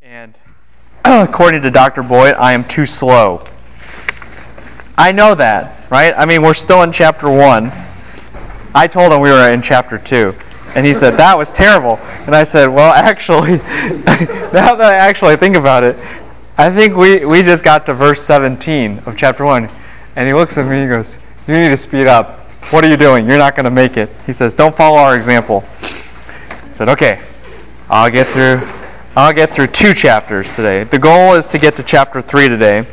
And according to Dr. Boyd, I am too slow. I know that, right? I mean, we're still in chapter 1. I told him we were in chapter 2. And he said, that was terrible. And I said, well, actually, now that I actually think about it, I think we, we just got to verse 17 of chapter 1. And he looks at me and he goes, you need to speed up. What are you doing? You're not going to make it. He says, don't follow our example. I said, okay, I'll get through I'll get through two chapters today. The goal is to get to chapter 3 today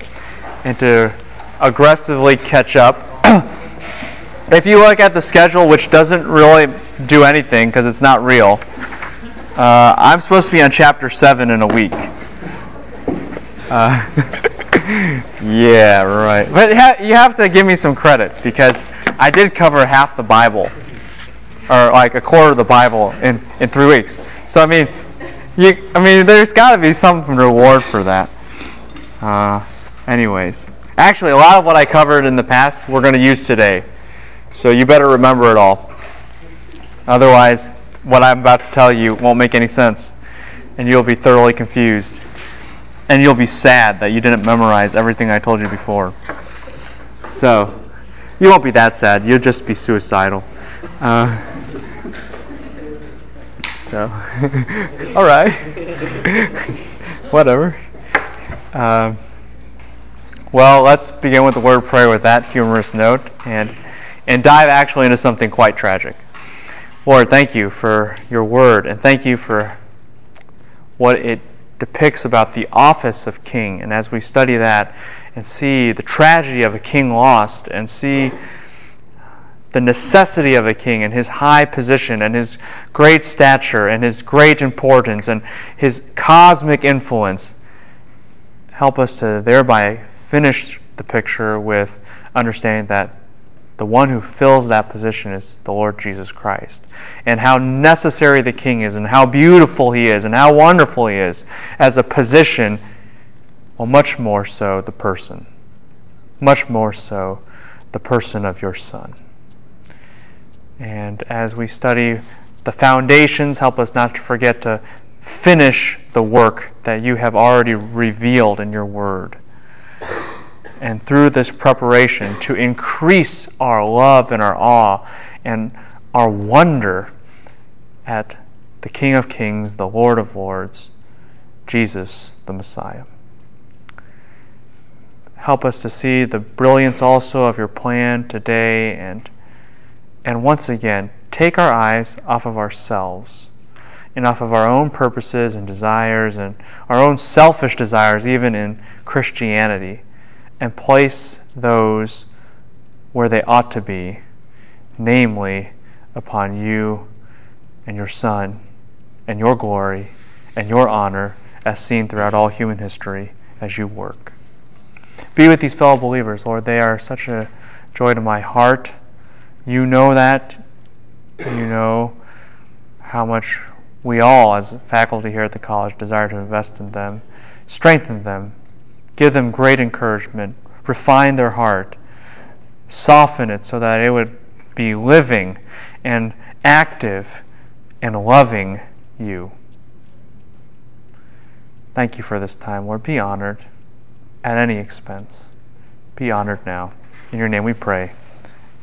and to aggressively catch up. if you look at the schedule, which doesn't really do anything because it's not real, uh, I'm supposed to be on chapter 7 in a week. Uh, yeah, right. But ha- you have to give me some credit because I did cover half the Bible, or like a quarter of the Bible in, in three weeks. So, I mean, you, I mean, there's got to be some reward for that. Uh, anyways, actually, a lot of what I covered in the past we're going to use today, so you better remember it all. Otherwise, what I'm about to tell you won't make any sense, and you'll be thoroughly confused, and you'll be sad that you didn't memorize everything I told you before. So, you won't be that sad. You'll just be suicidal. Uh, so, all right, whatever. Um, well, let's begin with the word prayer with that humorous note, and and dive actually into something quite tragic. Lord, thank you for your word, and thank you for what it depicts about the office of king. And as we study that and see the tragedy of a king lost, and see the necessity of a king and his high position and his great stature and his great importance and his cosmic influence, help us to thereby finish the picture with understanding that the one who fills that position is the Lord Jesus Christ. And how necessary the king is, and how beautiful he is, and how wonderful he is as a position, well, much more so the person. Much more so the person of your Son. And as we study the foundations, help us not to forget to finish the work that you have already revealed in your word. And through this preparation, to increase our love and our awe and our wonder at the King of Kings, the Lord of Lords, Jesus the Messiah. Help us to see the brilliance also of your plan today and and once again take our eyes off of ourselves and off of our own purposes and desires and our own selfish desires, even in Christianity, and place those where they ought to be, namely upon you and your Son and your glory and your honor as seen throughout all human history as you work. Be with these fellow believers, Lord. They are such a joy to my heart. You know that. You know how much we all, as faculty here at the college, desire to invest in them, strengthen them, give them great encouragement, refine their heart, soften it so that it would be living and active and loving you. Thank you for this time, Lord. Be honored at any expense. Be honored now. In your name we pray.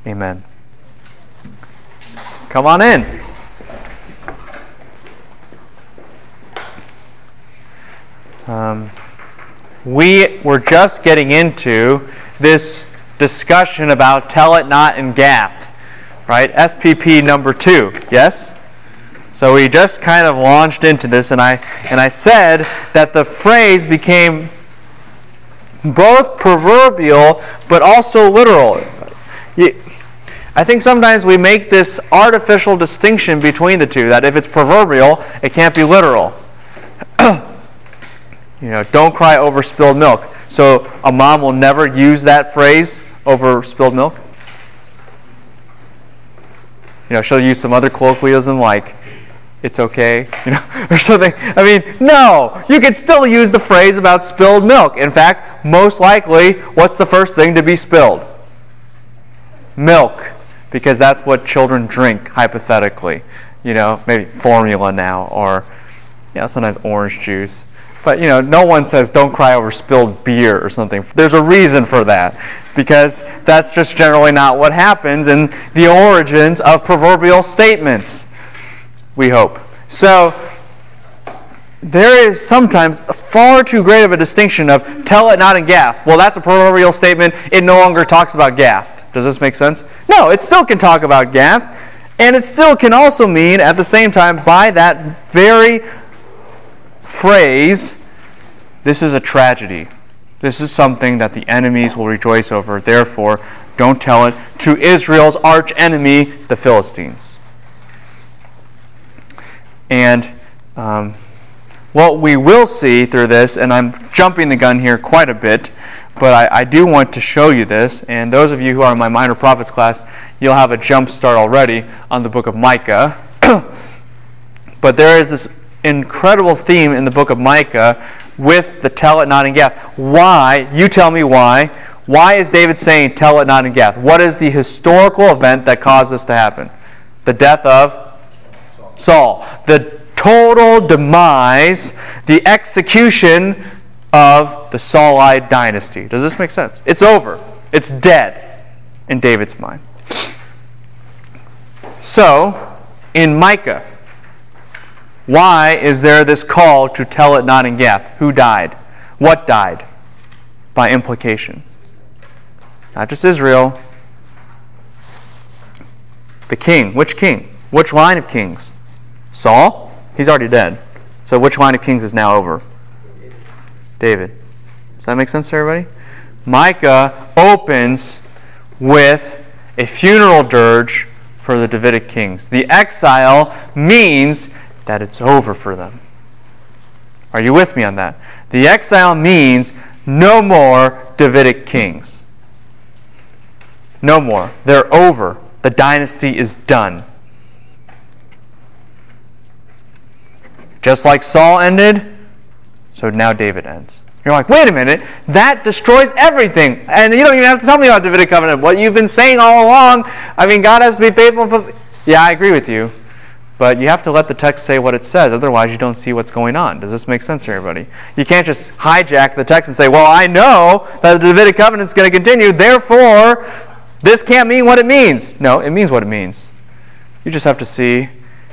Amen. Come on in. Um, we were just getting into this discussion about tell it not in Gath, right? SPP number two, yes? So we just kind of launched into this, and I and I said that the phrase became both proverbial but also literal. I think sometimes we make this artificial distinction between the two that if it's proverbial, it can't be literal. you know, don't cry over spilled milk. So a mom will never use that phrase over spilled milk. You know, she'll use some other colloquialism like it's okay, you know, or something. I mean, no, you can still use the phrase about spilled milk. In fact, most likely, what's the first thing to be spilled? Milk because that's what children drink hypothetically. You know, maybe formula now or know, sometimes orange juice. But you know, no one says don't cry over spilled beer or something. There's a reason for that, because that's just generally not what happens in the origins of proverbial statements. We hope. So there is sometimes far too great of a distinction of tell it not in Gath. Well, that's a proverbial statement. It no longer talks about Gath. Does this make sense? No, it still can talk about Gath, and it still can also mean at the same time by that very phrase, this is a tragedy. This is something that the enemies will rejoice over. Therefore, don't tell it to Israel's arch enemy, the Philistines. And um, what we will see through this, and I'm jumping the gun here quite a bit, but I, I, do want to show you this. And those of you who are in my minor prophets class, you'll have a jump start already on the book of Micah. but there is this incredible theme in the book of Micah with the tell it not in Gath. Why? You tell me why. Why is David saying tell it not in Gath? What is the historical event that caused this to happen? The death of Saul. The total demise, the execution of the Saulite dynasty. Does this make sense? It's over. It's dead in David's mind. So, in Micah, why is there this call to tell it not in Gath? Who died? What died? By implication. Not just Israel. The king. Which king? Which line of kings? Saul? He's already dead. So which line of kings is now over? David. Does that make sense to everybody? Micah opens with a funeral dirge for the Davidic kings. The exile means that it's over for them. Are you with me on that? The exile means no more Davidic kings. No more. They're over. The dynasty is done. Just like Saul ended, so now David ends. You're like, wait a minute, that destroys everything. And you don't even have to tell me about the Davidic covenant. What you've been saying all along, I mean, God has to be faithful. Yeah, I agree with you. But you have to let the text say what it says, otherwise, you don't see what's going on. Does this make sense to everybody? You can't just hijack the text and say, well, I know that the Davidic covenant is going to continue, therefore, this can't mean what it means. No, it means what it means. You just have to see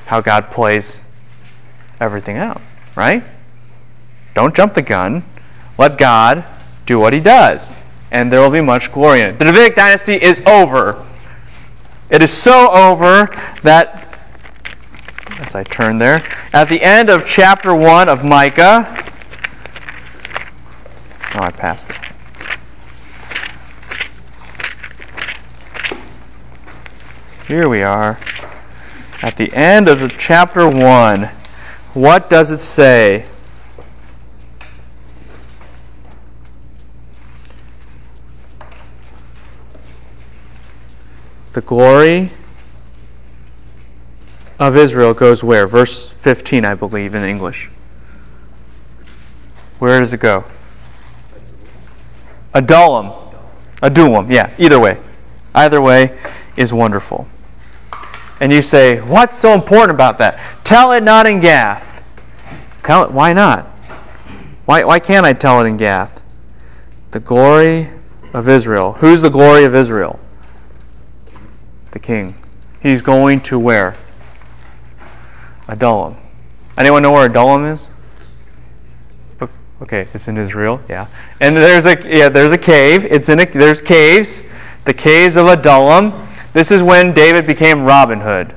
how God plays everything out, right? Don't jump the gun. Let God do what he does, and there will be much glory in it. The Davidic dynasty is over. It is so over that as I turn there. At the end of chapter 1 of Micah, oh, I passed it. Here we are. At the end of chapter 1, what does it say? The glory of Israel goes where? Verse 15, I believe, in English. Where does it go? Adullam. Adullam, yeah, either way. Either way is wonderful. And you say, what's so important about that? Tell it not in Gath. Tell it, why not? Why, why can't I tell it in Gath? The glory of Israel. Who's the glory of Israel? The king. He's going to where? Adullam. Anyone know where Adullam is? Okay, it's in Israel. Yeah, and there's a yeah there's a cave. It's in a there's caves. The caves of Adullam. This is when David became Robin Hood.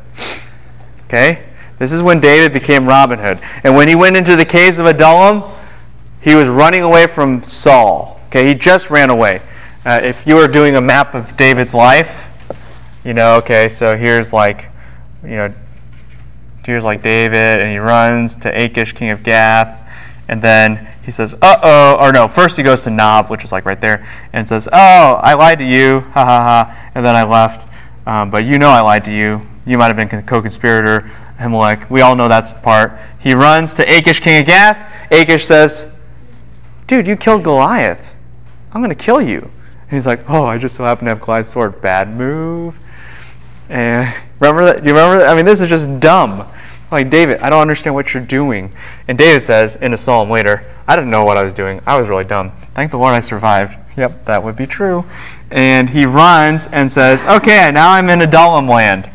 Okay, this is when David became Robin Hood, and when he went into the caves of Adullam, he was running away from Saul. Okay, he just ran away. Uh, if you were doing a map of David's life, you know, okay, so here's like, you know, Here's like David, and he runs to Achish, king of Gath, and then he says, "Uh oh," or no. First he goes to Nob, which is like right there, and says, "Oh, I lied to you, ha ha ha," and then I left. Um, but you know I lied to you. You might have been a co-conspirator, Ahimelech. We all know that's the part. He runs to Achish, king of Gath. Achish says, "Dude, you killed Goliath. I'm going to kill you." And he's like, "Oh, I just so happen to have Goliath's sword. Bad move." And remember that? You remember? That? I mean, this is just dumb. Like, David, I don't understand what you're doing. And David says in a psalm later, I didn't know what I was doing. I was really dumb. Thank the Lord I survived. Yep, that would be true. And he runs and says, Okay, now I'm in Adullam land.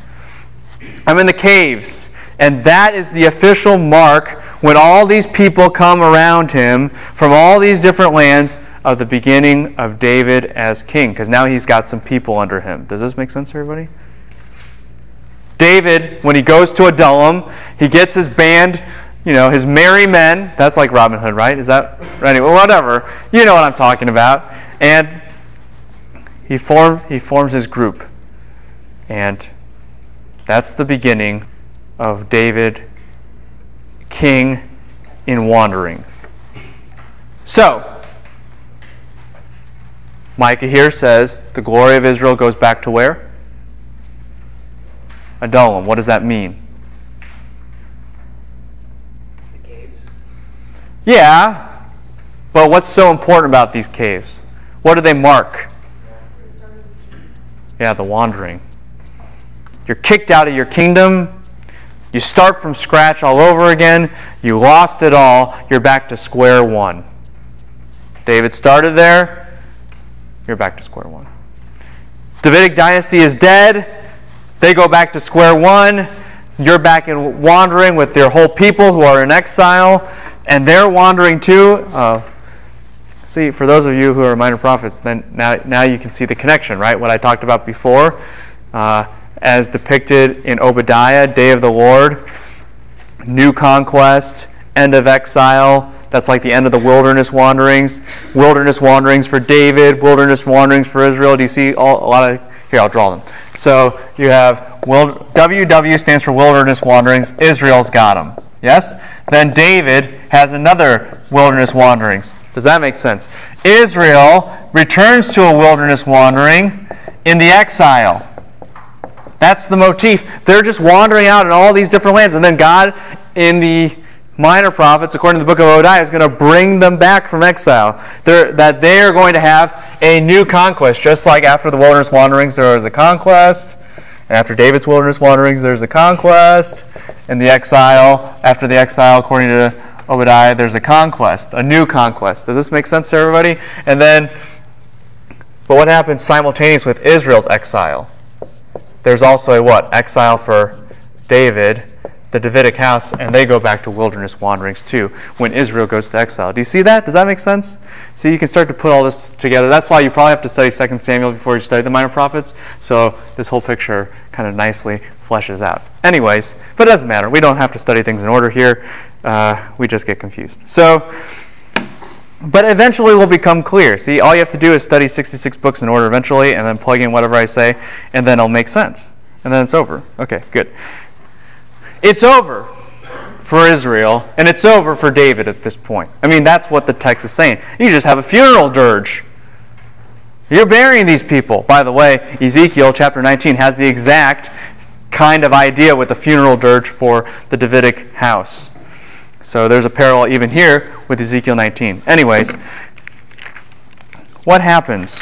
I'm in the caves. And that is the official mark when all these people come around him from all these different lands of the beginning of David as king. Because now he's got some people under him. Does this make sense, everybody? David, when he goes to Adullam, he gets his band, you know, his merry men. That's like Robin Hood, right? Is that anyway? Whatever. You know what I'm talking about. And he forms he forms his group, and that's the beginning of David, king in wandering. So, Micah here says the glory of Israel goes back to where? Adullam. What does that mean? The caves. Yeah, but what's so important about these caves? What do they mark? Yeah, the wandering. You're kicked out of your kingdom. You start from scratch all over again. You lost it all. You're back to square one. David started there. You're back to square one. Davidic dynasty is dead. They go back to square one. You're back in wandering with your whole people who are in exile, and they're wandering too. Uh, see, for those of you who are minor prophets, then now, now you can see the connection, right? What I talked about before, uh, as depicted in Obadiah, Day of the Lord, new conquest, end of exile. That's like the end of the wilderness wanderings. Wilderness wanderings for David, wilderness wanderings for Israel. Do you see all, a lot of here, I'll draw them. So you have WW stands for wilderness wanderings. Israel's got them. Yes? Then David has another wilderness wanderings. Does that make sense? Israel returns to a wilderness wandering in the exile. That's the motif. They're just wandering out in all these different lands. And then God, in the minor prophets, according to the book of Obadiah, is going to bring them back from exile. They're, that they are going to have a new conquest. Just like after the wilderness wanderings, there was a conquest. After David's wilderness wanderings, there's a conquest. and the exile, after the exile, according to Obadiah, there's a conquest, a new conquest. Does this make sense to everybody? And then, but what happens simultaneous with Israel's exile? There's also a what? Exile for David the Davidic house, and they go back to wilderness wanderings too when Israel goes to exile. Do you see that? Does that make sense? See, you can start to put all this together. That's why you probably have to study 2 Samuel before you study the minor prophets. So this whole picture kind of nicely fleshes out. Anyways, but it doesn't matter. We don't have to study things in order here. Uh, we just get confused. So, but eventually will become clear. See, all you have to do is study 66 books in order eventually, and then plug in whatever I say, and then it'll make sense. And then it's over. Okay, good. It's over for Israel, and it's over for David at this point. I mean, that's what the text is saying. You just have a funeral dirge. You're burying these people. By the way, Ezekiel chapter 19 has the exact kind of idea with the funeral dirge for the Davidic house. So there's a parallel even here with Ezekiel 19. Anyways, what happens?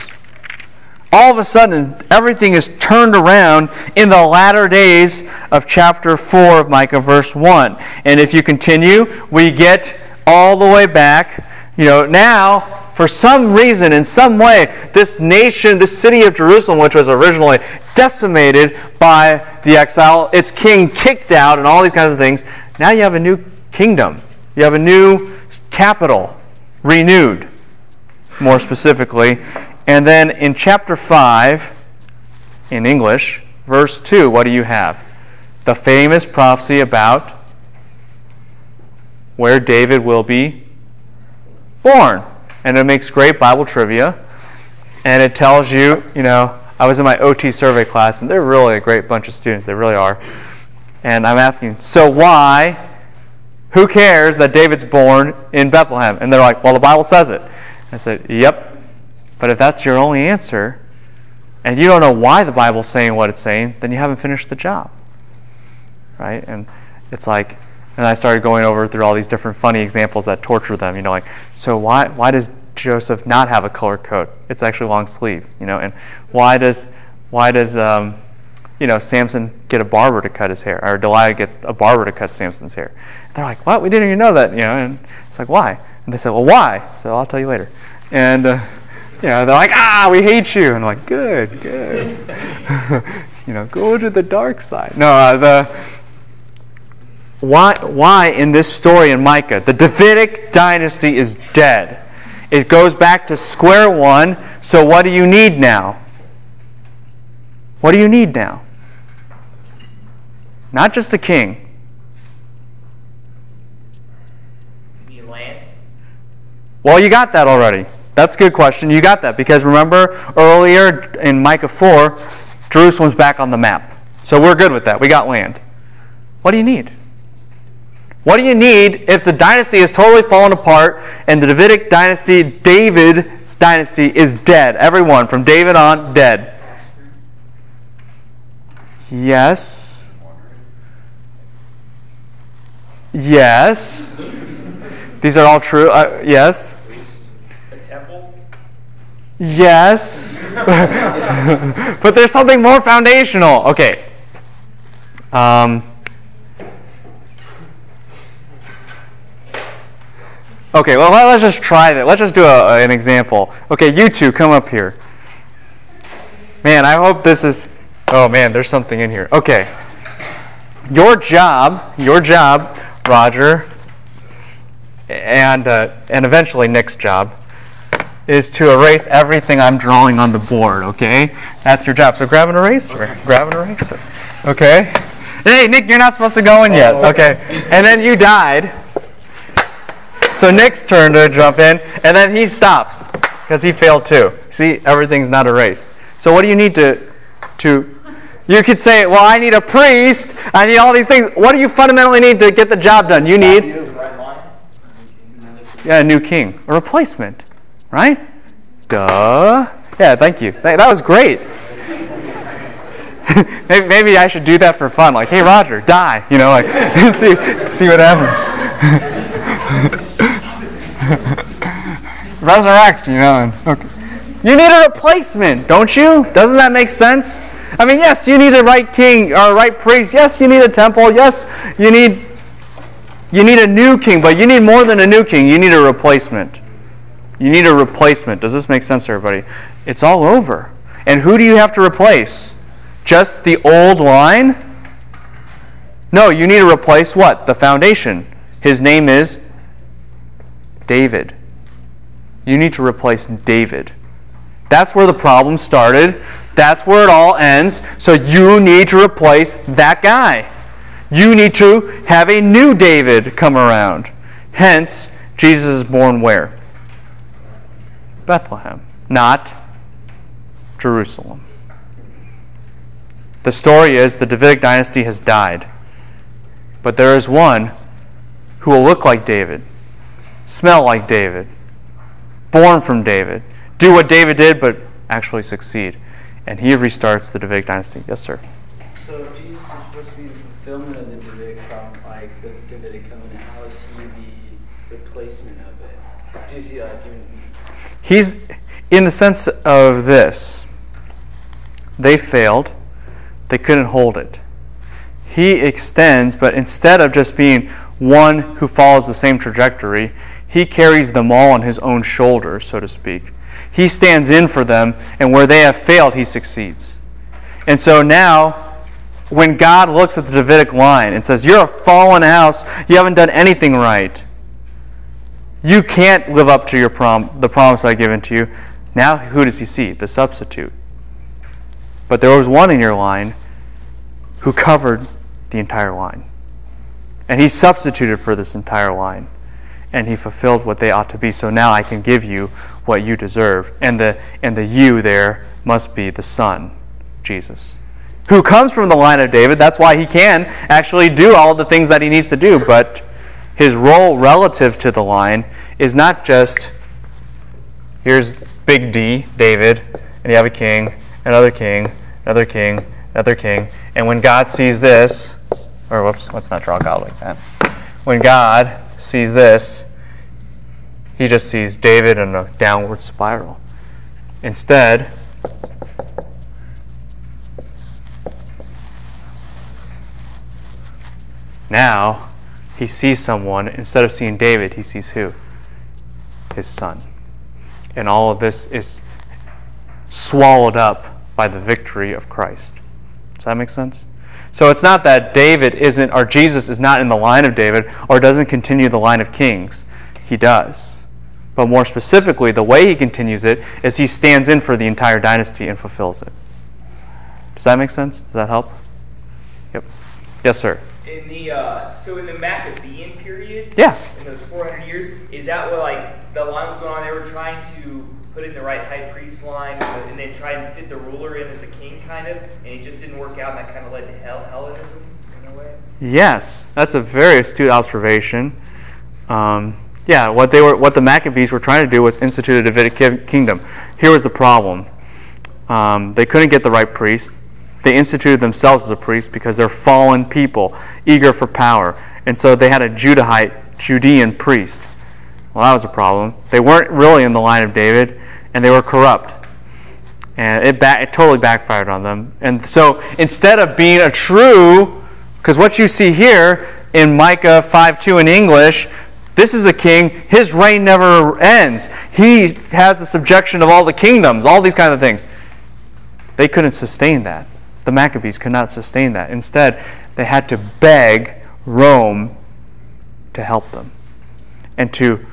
All of a sudden everything is turned around in the latter days of chapter 4 of Micah, verse 1. And if you continue, we get all the way back. You know, now, for some reason, in some way, this nation, this city of Jerusalem, which was originally decimated by the exile, its king kicked out, and all these kinds of things, now you have a new kingdom. You have a new capital, renewed, more specifically. And then in chapter 5, in English, verse 2, what do you have? The famous prophecy about where David will be born. And it makes great Bible trivia. And it tells you, you know, I was in my OT survey class, and they're really a great bunch of students. They really are. And I'm asking, so why? Who cares that David's born in Bethlehem? And they're like, well, the Bible says it. I said, yep, but if that's your only answer, and you don't know why the Bible's saying what it's saying, then you haven't finished the job. Right? And it's like, and I started going over through all these different funny examples that torture them. You know, like, so why why does Joseph not have a colored coat? It's actually long sleeve. You know, and why does why does um, you know, Samson get a barber to cut his hair, or Delilah gets a barber to cut Samson's hair. And they're like, what? We didn't even know that, you know. And it's like, why? And they said, well, why? So I'll tell you later. And uh, you know, they're like, ah, we hate you. And I'm like, good, good. you know, go to the dark side. No, uh, the why why in this story in Micah the Davidic dynasty is dead. It goes back to square one. So what do you need now? What do you need now? Not just a king. You need land? Well, you got that already. That's a good question. You got that because remember earlier in Micah 4, Jerusalem's back on the map. So we're good with that. We got land. What do you need? What do you need if the dynasty is totally fallen apart and the Davidic dynasty, David's dynasty, is dead? Everyone from David on, dead. Yes. Yes. These are all true. Uh, yes. Yes. but there's something more foundational. Okay. Um, okay, well, let's just try that. Let's just do a, an example. Okay, you two, come up here. Man, I hope this is. Oh, man, there's something in here. Okay. Your job, your job, Roger, and, uh, and eventually Nick's job is to erase everything I'm drawing on the board, okay? That's your job. So grab an eraser. Grab an eraser. Okay? Hey, Nick, you're not supposed to go in yet. Okay. And then you died. So Nick's turn to jump in, and then he stops because he failed too. See, everything's not erased. So what do you need to to you could say, well, I need a priest. I need all these things. What do you fundamentally need to get the job done? You need yeah, a new king, a replacement, right? Duh. Yeah, thank you. That, that was great. maybe, maybe I should do that for fun. Like, hey, Roger, die. You know, like, see, see what happens. Resurrect, you know. And, okay. You need a replacement, don't you? Doesn't that make sense? I mean, yes, you need a right king or a right priest. Yes, you need a temple. Yes, you need you need a new king, but you need more than a new king. You need a replacement. You need a replacement. Does this make sense, everybody? It's all over. And who do you have to replace? Just the old line? No, you need to replace what? The foundation. His name is David. You need to replace David. That's where the problem started. That's where it all ends. So you need to replace that guy. You need to have a new David come around. Hence, Jesus is born where? Bethlehem, not Jerusalem. The story is the Davidic dynasty has died. But there is one who will look like David, smell like David, born from David, do what David did, but actually succeed. And he restarts the Davidic dynasty. Yes, sir. So Jesus is supposed to be the fulfillment of the Davidic like the Davidic covenant. How is he the replacement of it? Do you see? He's in the sense of this. They failed. They couldn't hold it. He extends, but instead of just being one who follows the same trajectory, he carries them all on his own shoulders, so to speak. He stands in for them, and where they have failed, he succeeds. And so now, when God looks at the Davidic line and says, You're a fallen house, you haven't done anything right, you can't live up to your prom- the promise I've given to you. Now, who does he see? The substitute. But there was one in your line who covered the entire line. And he substituted for this entire line. And he fulfilled what they ought to be. So now I can give you what you deserve. And the, and the you there must be the Son, Jesus, who comes from the line of David. That's why he can actually do all the things that he needs to do. But his role relative to the line is not just here's big D, David, and you have a king, another king, another king, another king. And when God sees this, or whoops, let's not draw God like that. When God sees this, he just sees David in a downward spiral. Instead, now he sees someone, instead of seeing David, he sees who? His son. And all of this is swallowed up by the victory of Christ. Does that make sense? So it's not that David isn't, or Jesus is not in the line of David, or doesn't continue the line of kings. He does. But more specifically, the way he continues it is he stands in for the entire dynasty and fulfills it. Does that make sense? Does that help? Yep. Yes, sir. In the uh, so in the Maccabean period, Yeah. in those 400 years, is that what like the line was going on? They were trying to put in the right high priest line, and then try and fit the ruler in as a king, kind of, and it just didn't work out, and that kind of led to Hell- Hellenism in a way. Yes, that's a very astute observation. Um, yeah, what they were, what the Maccabees were trying to do was institute a Davidic kingdom. Here was the problem: um, they couldn't get the right priest. They instituted themselves as a priest because they're fallen people, eager for power, and so they had a Judahite, Judean priest. Well, that was a problem. They weren't really in the line of David, and they were corrupt and it, ba- it totally backfired on them. And so instead of being a true, because what you see here in Micah 5 2 in English, this is a king, his reign never ends. He has the subjection of all the kingdoms, all these kind of things. They couldn't sustain that. The Maccabees could not sustain that. Instead, they had to beg Rome to help them and to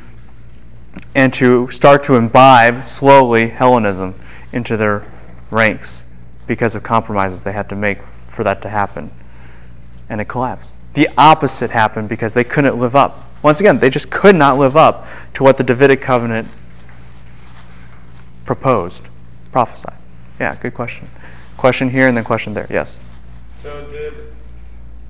and to start to imbibe slowly Hellenism into their ranks because of compromises they had to make for that to happen. And it collapsed. The opposite happened because they couldn't live up. Once again, they just could not live up to what the Davidic covenant proposed, prophesied. Yeah, good question. Question here and then question there. Yes. So did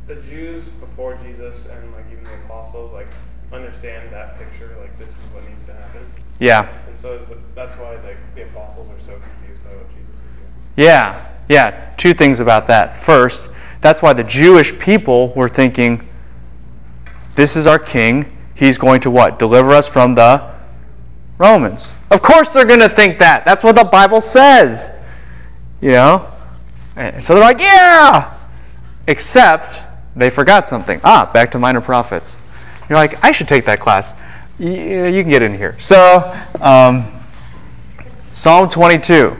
the Jews before Jesus and like even the apostles like understand that picture? Like this is what needs to happen, Yeah. and so is that's why like the apostles are so confused by what Jesus is doing. Yeah, yeah. Two things about that. First, that's why the Jewish people were thinking, this is our king. He's going to what? Deliver us from the Romans. Of course they're going to think that. That's what the Bible says. You know? And so they're like, yeah! Except they forgot something. Ah, back to minor prophets. You're like, I should take that class. Y- You can get in here. So, um, Psalm 22.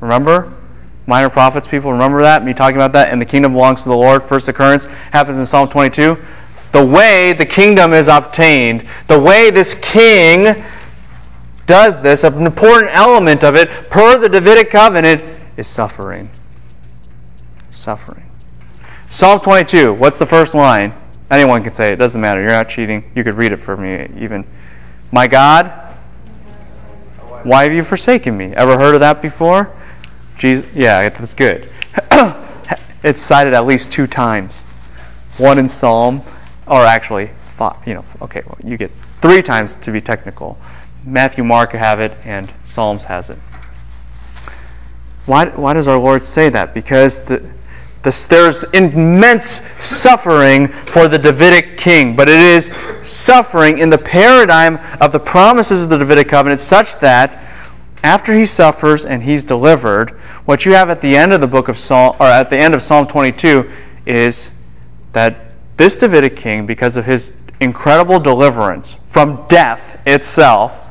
Remember? Minor prophets, people remember that? Me talking about that? And the kingdom belongs to the Lord. First occurrence happens in Psalm 22. The way the kingdom is obtained, the way this king does this, an important element of it, per the Davidic covenant, is suffering. Suffering. Psalm 22, what's the first line? Anyone can say it, doesn't matter. You're not cheating. You could read it for me even. My God, why have you forsaken me? Ever heard of that before? Jesus, yeah, that's good. it's cited at least two times. One in Psalm, or actually, five, you know, okay, well, you get three times to be technical. Matthew, Mark have it, and Psalms has it. Why, why does our Lord say that? Because the, the, there's immense suffering for the Davidic king, but it is suffering in the paradigm of the promises of the Davidic covenant such that after he suffers and he's delivered, what you have at the end of the book of Psalm, or at the end of Psalm 22, is that this Davidic king, because of his incredible deliverance from death itself,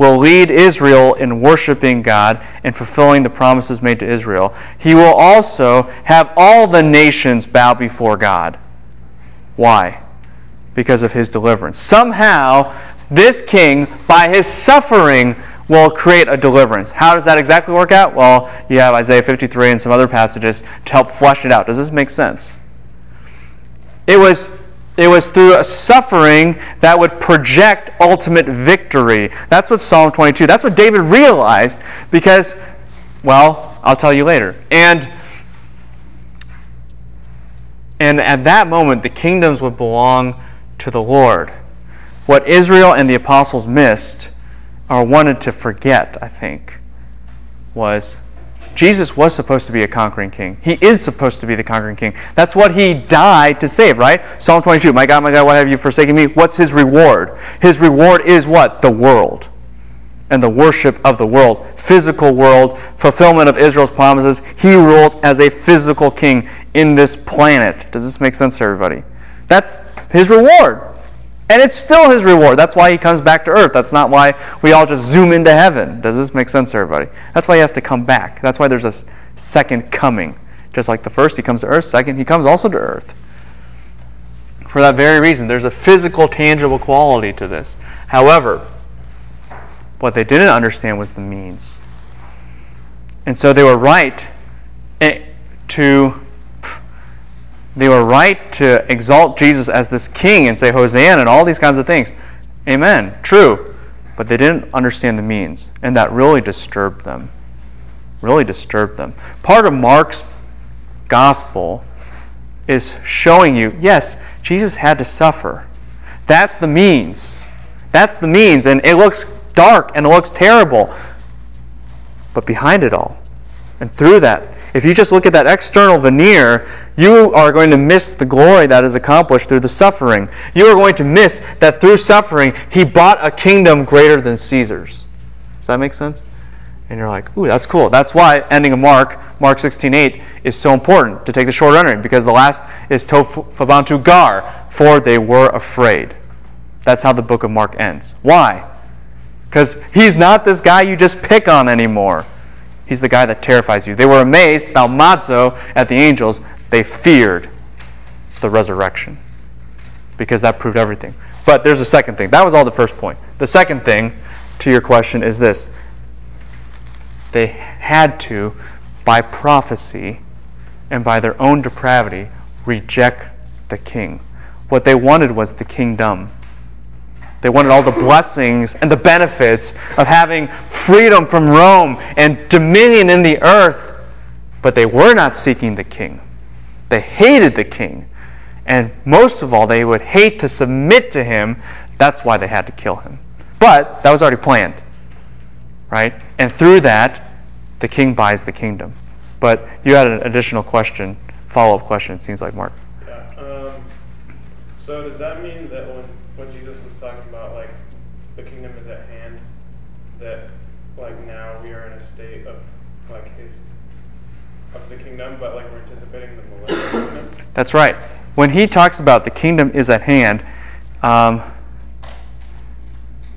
will lead Israel in worshiping God and fulfilling the promises made to Israel. He will also have all the nations bow before God. Why? Because of his deliverance. Somehow, this king, by his suffering, will create a deliverance. How does that exactly work out? Well, you have Isaiah 53 and some other passages to help flesh it out. Does this make sense? It was it was through a suffering that would project ultimate victory. That's what Psalm 22, that's what David realized because, well, I'll tell you later. And, and at that moment, the kingdoms would belong to the Lord. What Israel and the apostles missed, or wanted to forget, I think, was Jesus was supposed to be a conquering king. He is supposed to be the conquering king. That's what he died to save, right? Psalm 22 My God, my God, why have you forsaken me? What's his reward? His reward is what? The world. And the worship of the world. Physical world, fulfillment of Israel's promises. He rules as a physical king in this planet. Does this make sense to everybody? That's his reward. And it's still his reward. That's why he comes back to earth. That's not why we all just zoom into heaven. Does this make sense to everybody? That's why he has to come back. That's why there's a second coming. Just like the first, he comes to earth. Second, he comes also to earth. For that very reason, there's a physical, tangible quality to this. However, what they didn't understand was the means. And so they were right eh, to they were right to exalt Jesus as this king and say Hosanna and all these kinds of things. Amen. True. But they didn't understand the means, and that really disturbed them. Really disturbed them. Part of Mark's gospel is showing you, yes, Jesus had to suffer. That's the means. That's the means, and it looks dark and it looks terrible. But behind it all, and through that, if you just look at that external veneer, you are going to miss the glory that is accomplished through the suffering. You are going to miss that through suffering, he bought a kingdom greater than Caesar's. Does that make sense? And you're like, ooh, that's cool. That's why ending of Mark, Mark 16:8, is so important to take the short rendering, because the last is Tophabantu Gar, for they were afraid. That's how the book of Mark ends. Why? Because he's not this guy you just pick on anymore. He's the guy that terrifies you. They were amazed, thaumazo, at the angels. They feared the resurrection because that proved everything. But there's a second thing. That was all the first point. The second thing to your question is this they had to, by prophecy and by their own depravity, reject the king. What they wanted was the kingdom. They wanted all the blessings and the benefits of having freedom from Rome and dominion in the earth, but they were not seeking the king. They hated the king. And most of all, they would hate to submit to him. That's why they had to kill him. But that was already planned. Right? And through that, the king buys the kingdom. But you had an additional question, follow up question, it seems like, Mark. Yeah. Um, so does that mean that when, when Jesus was talking about like the kingdom is at hand, that like now we are in a state of like his of the kingdom, but like we're anticipating the millennial kingdom? That's right. When he talks about the kingdom is at hand, um,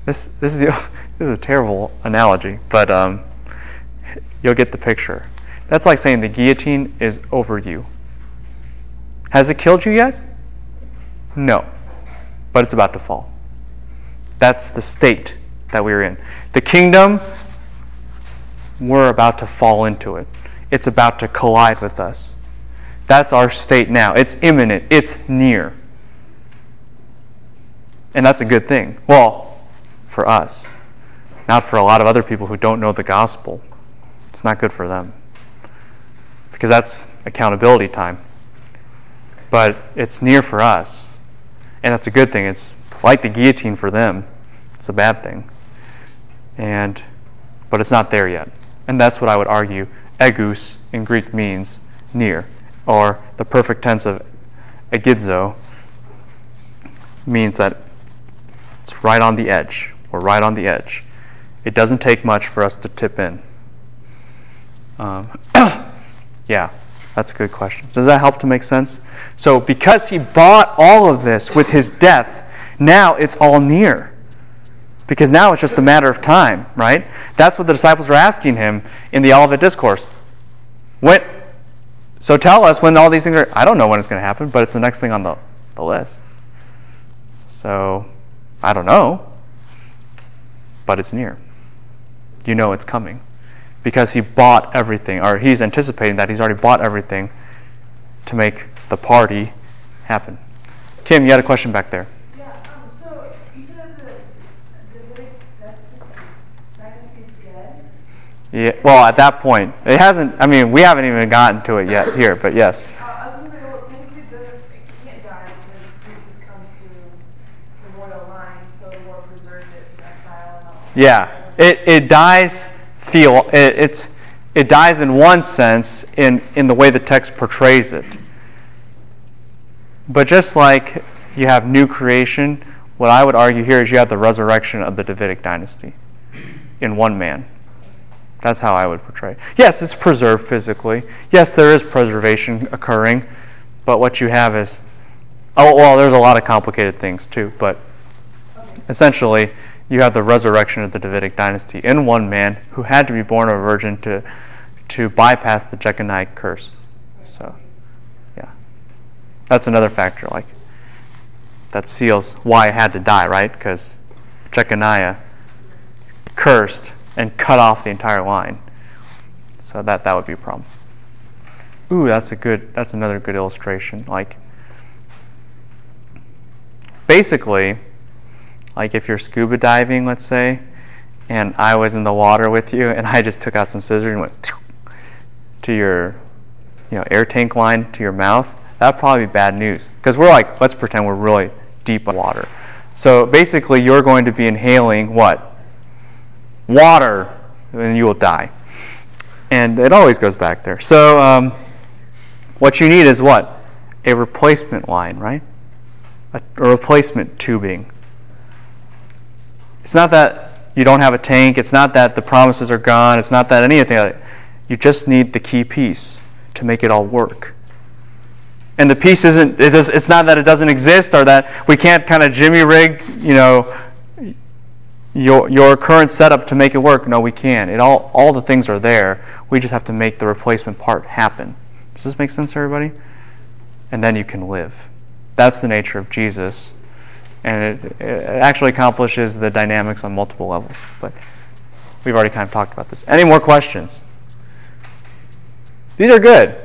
this this is this is a terrible analogy, but um, you'll get the picture. That's like saying the guillotine is over you. Has it killed you yet? No, but it's about to fall. That's the state that we're in. The kingdom, we're about to fall into it. It's about to collide with us. That's our state now. It's imminent, it's near. And that's a good thing. Well, for us, not for a lot of other people who don't know the gospel. It's not good for them. Because that's accountability time. But it's near for us. And that's a good thing. It's like the guillotine for them. It's a bad thing. And but it's not there yet. And that's what I would argue egus in Greek means near, or the perfect tense of egidzo means that it's right on the edge. We're right on the edge. It doesn't take much for us to tip in. Um, yeah, that's a good question. Does that help to make sense? So, because he bought all of this with his death, now it's all near. Because now it's just a matter of time, right? That's what the disciples were asking him in the Olivet Discourse. When, so tell us when all these things are. I don't know when it's going to happen, but it's the next thing on the, the list. So I don't know, but it's near. You know it's coming. Because he bought everything, or he's anticipating that he's already bought everything to make the party happen. Kim, you had a question back there. Yeah, um, so you said that the the Vidic des dead? Yeah, well, at that point, it hasn't. I mean, we haven't even gotten to it yet here, but yes. Uh, like, well, it can't die because Jesus comes to the royal line, so we're preserved it from exile and all yeah, it, it dies. Feel it, it's it dies in one sense in in the way the text portrays it. But just like you have new creation, what I would argue here is you have the resurrection of the Davidic dynasty in one man. That's how I would portray it. Yes, it's preserved physically. Yes, there is preservation occurring, but what you have is Oh, well, there's a lot of complicated things too, but essentially, you have the resurrection of the Davidic dynasty in one man who had to be born of a virgin to to bypass the Jeconiah curse. So, yeah, that's another factor. Like that seals why it had to die, right? Because Jeconiah cursed and cut off the entire line. So that that would be a problem. Ooh, that's a good. That's another good illustration. Like basically, like if you're scuba diving, let's say, and I was in the water with you, and I just took out some scissors and went to your, you know, air tank line to your mouth. That'd probably be bad news because we're like, let's pretend we're really deep in water. So basically, you're going to be inhaling what? Water, and you will die. And it always goes back there. So um, what you need is what? A replacement line, right? A, a replacement tubing. It's not that you don't have a tank. It's not that the promises are gone. It's not that anything. You just need the key piece to make it all work. And the piece isn't. It's not that it doesn't exist or that we can't kind of jimmy rig, you know, your your current setup to make it work. No, we can. It all all the things are there. We just have to make the replacement part happen. Does this make sense, everybody? And then you can live. That's the nature of Jesus and it, it, actually accomplishes the dynamics on multiple levels. But we've already kind of talked about this. Any more questions? These are good.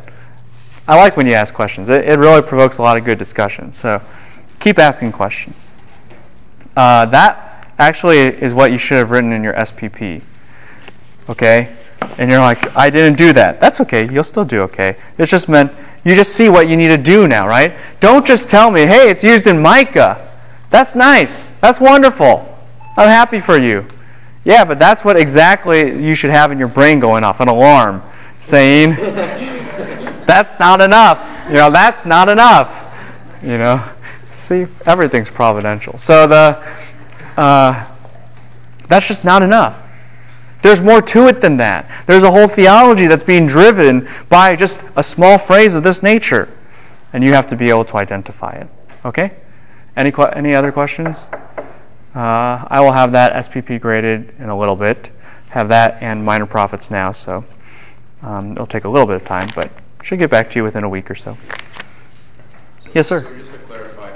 I like when you ask questions. It, it really provokes a lot of good discussion. So keep asking questions. Uh, that actually is what you should have written in your SPP. Okay? And you're like, I didn't do that. That's okay. You'll still do okay. It's just meant you just see what you need to do now, right? Don't just tell me, hey, it's used in Micah. That's nice. That's wonderful. I'm happy for you. Yeah, but that's what exactly you should have in your brain going off an alarm saying, that's not enough. You know, that's not enough. You know, see, everything's providential. So the, uh, that's just not enough. There's more to it than that. There's a whole theology that's being driven by just a small phrase of this nature. And you have to be able to identify it. Okay? Any, any other questions? Uh, I will have that SPP graded in a little bit. Have that and minor prophets now, so um, it'll take a little bit of time, but should get back to you within a week or so. Yes, sir. So just to clarify,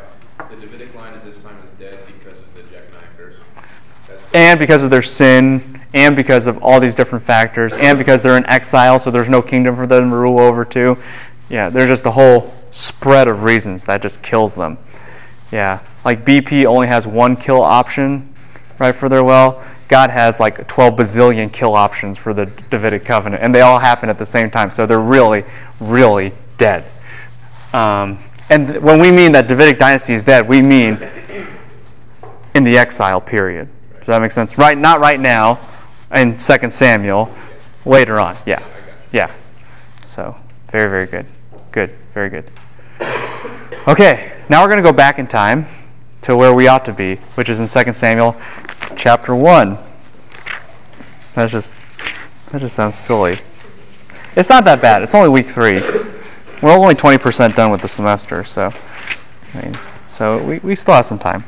the Davidic line at this time is dead because of the Jeconiah curse. and because of their sin, and because of all these different factors, and because they're in exile, so there's no kingdom for them to rule over to. Yeah, there's just a whole spread of reasons that just kills them. Yeah, like BP only has one kill option, right, for their well. God has like 12 bazillion kill options for the Davidic covenant, and they all happen at the same time. So they're really, really dead. Um, and when we mean that Davidic dynasty is dead, we mean in the exile period. Does that make sense? Right, not right now, in Second Samuel, later on. Yeah, yeah. So very, very good. Good, very good. Okay, now we're going to go back in time to where we ought to be, which is in 2 Samuel chapter 1. That just that just sounds silly. It's not that bad. It's only week 3. We're only 20% done with the semester, so I mean, so we, we still have some time.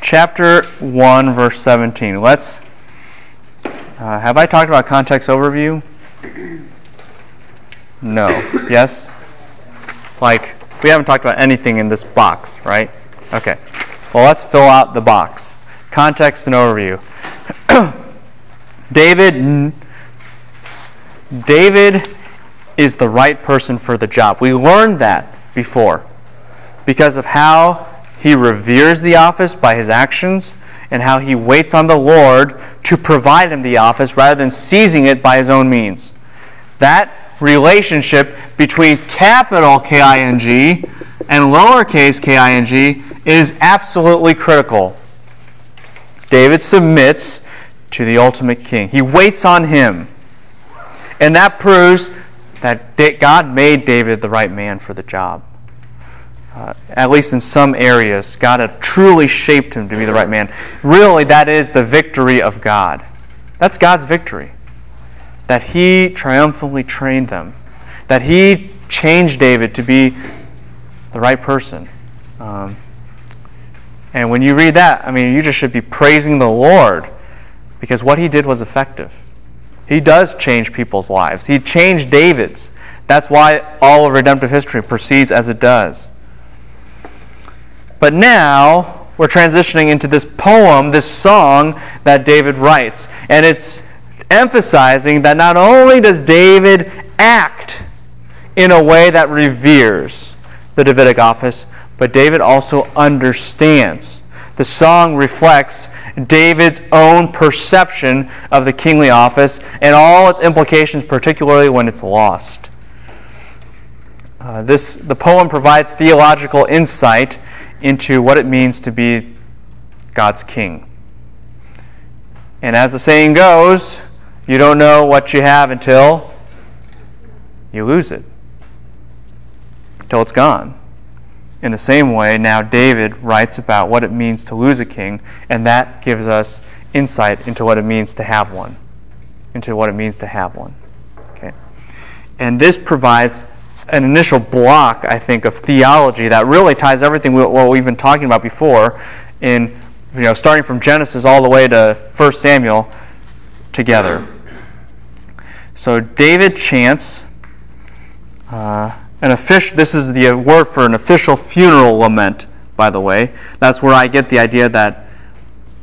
Chapter 1 verse 17. Let's uh, have I talked about context overview? No. Yes? Like, we haven't talked about anything in this box, right? Okay. Well, let's fill out the box. Context and overview. David David is the right person for the job. We learned that before because of how he reveres the office by his actions and how he waits on the Lord to provide him the office rather than seizing it by his own means. That relationship between capital K I N G and lowercase k i n g is absolutely critical. David submits to the ultimate king, he waits on him. And that proves that God made David the right man for the job. Uh, at least in some areas, God had truly shaped him to be the right man. Really, that is the victory of God. That's God's victory that he triumphantly trained them, that he changed David to be the right person. Um, and when you read that, I mean, you just should be praising the Lord because what he did was effective. He does change people's lives. He changed David's. That's why all of redemptive history proceeds as it does. But now we're transitioning into this poem, this song that David writes. And it's emphasizing that not only does David act in a way that reveres the Davidic office, but David also understands. The song reflects David's own perception of the kingly office and all its implications, particularly when it's lost. Uh, this, the poem provides theological insight into what it means to be God's king. And as the saying goes, you don't know what you have until you lose it, until it's gone. In the same way, now David writes about what it means to lose a king, and that gives us insight into what it means to have one. Into what it means to have one. Okay. And this provides an initial block, I think, of theology that really ties everything what we've been talking about before in you know, starting from Genesis all the way to 1 Samuel together. So David chants uh, an official. This is the word for an official funeral lament, by the way. That's where I get the idea that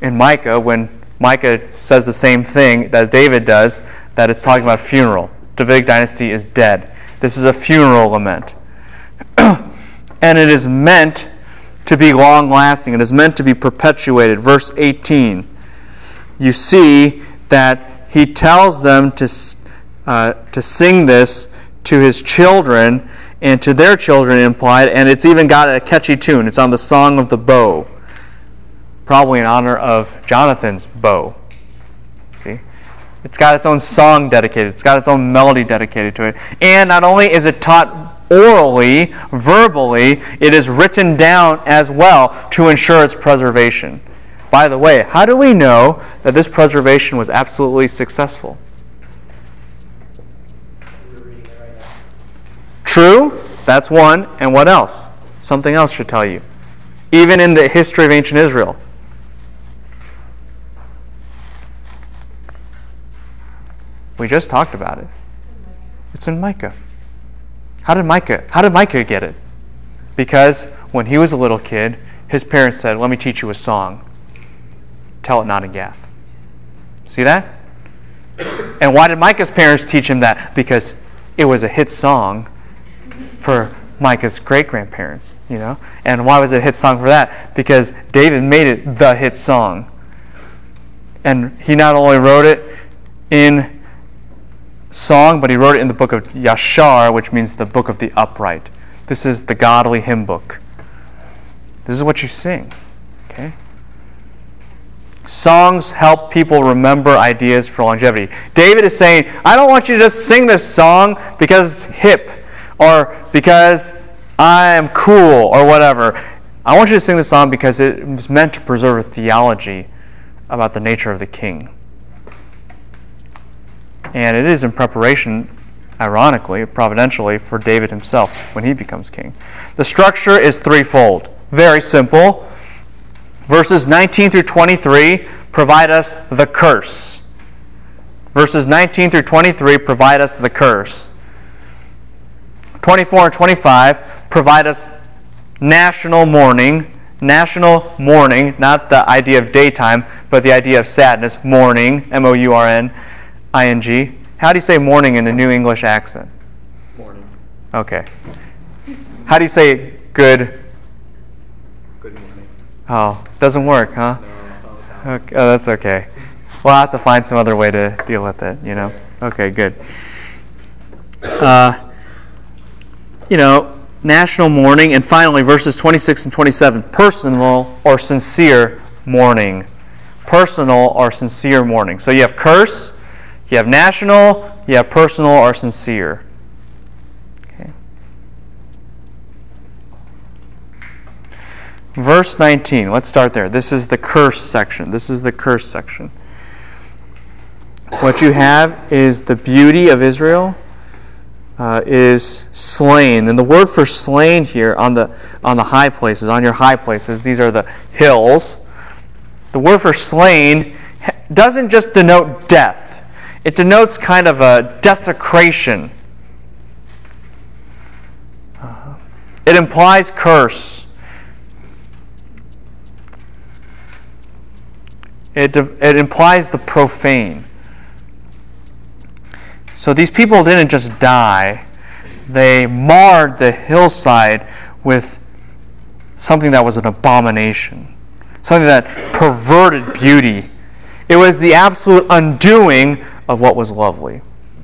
in Micah, when Micah says the same thing that David does, that it's talking about funeral. Davidic dynasty is dead. This is a funeral lament. and it is meant to be long lasting. It is meant to be perpetuated. Verse 18. You see that he tells them to, uh, to sing this to his children and to their children implied, and it's even got a catchy tune. It's on the Song of the Bow, probably in honor of Jonathan's bow. See? It's got its own song dedicated, it's got its own melody dedicated to it. And not only is it taught orally, verbally, it is written down as well to ensure its preservation. By the way, how do we know that this preservation was absolutely successful? True, that's one. And what else? Something else should tell you. Even in the history of ancient Israel. We just talked about it. It's in Micah. How did Micah how did Micah get it? Because when he was a little kid, his parents said, Let me teach you a song. Tell it not in Gath. See that? And why did Micah's parents teach him that? Because it was a hit song for Micah's great grandparents, you know? And why was it a hit song for that? Because David made it the hit song. And he not only wrote it in song, but he wrote it in the book of Yashar, which means the book of the upright. This is the godly hymn book. This is what you sing. Okay? Songs help people remember ideas for longevity. David is saying, I don't want you to just sing this song because it's hip or because I am cool or whatever. I want you to sing this song because it was meant to preserve a theology about the nature of the king. And it is in preparation, ironically, providentially, for David himself when he becomes king. The structure is threefold. Very simple. Verses 19 through 23 provide us the curse. Verses 19 through 23 provide us the curse. 24 and 25 provide us national mourning. National mourning, not the idea of daytime, but the idea of sadness. Mourning, M O U R N I N G. How do you say mourning in a New England accent? Morning. Okay. How do you say good? Good morning. Oh, doesn't work, huh? No, Okay, oh, that's okay. We'll have to find some other way to deal with it, you know? Okay, good. Uh, you know, national mourning, and finally, verses 26 and 27 personal or sincere mourning. Personal or sincere mourning. So you have curse, you have national, you have personal or sincere. Okay. Verse 19, let's start there. This is the curse section. This is the curse section. What you have is the beauty of Israel uh, is slain. And the word for slain here on the, on the high places, on your high places, these are the hills. The word for slain doesn't just denote death, it denotes kind of a desecration. Uh, it implies curse. It, it implies the profane. So these people didn't just die, they marred the hillside with something that was an abomination, something that perverted beauty. It was the absolute undoing of what was lovely.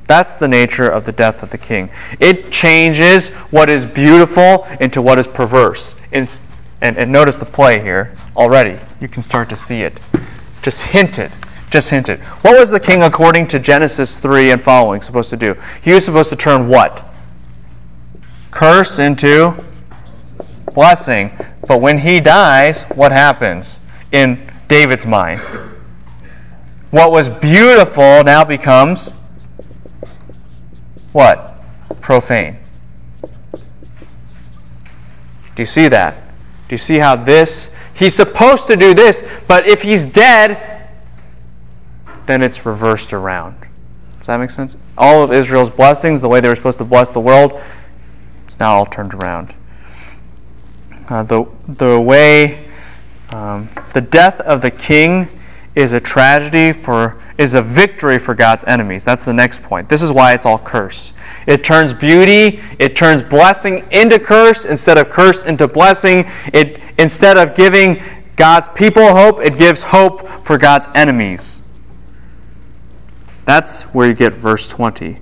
That's the nature of the death of the king. It changes what is beautiful into what is perverse. And, and notice the play here already. You can start to see it. Just hinted just hinted. What was the king, according to Genesis 3 and following, supposed to do? He was supposed to turn what? Curse into blessing. But when he dies, what happens in David's mind? What was beautiful now becomes what? Profane. Do you see that? Do you see how this? He's supposed to do this, but if he's dead, then it's reversed around. Does that make sense? All of Israel's blessings, the way they were supposed to bless the world, it's now all turned around. Uh, the, the way, um, the death of the king is a tragedy for, is a victory for God's enemies. That's the next point. This is why it's all curse. It turns beauty, it turns blessing into curse instead of curse into blessing. It, instead of giving God's people hope, it gives hope for God's enemies. That's where you get verse 20.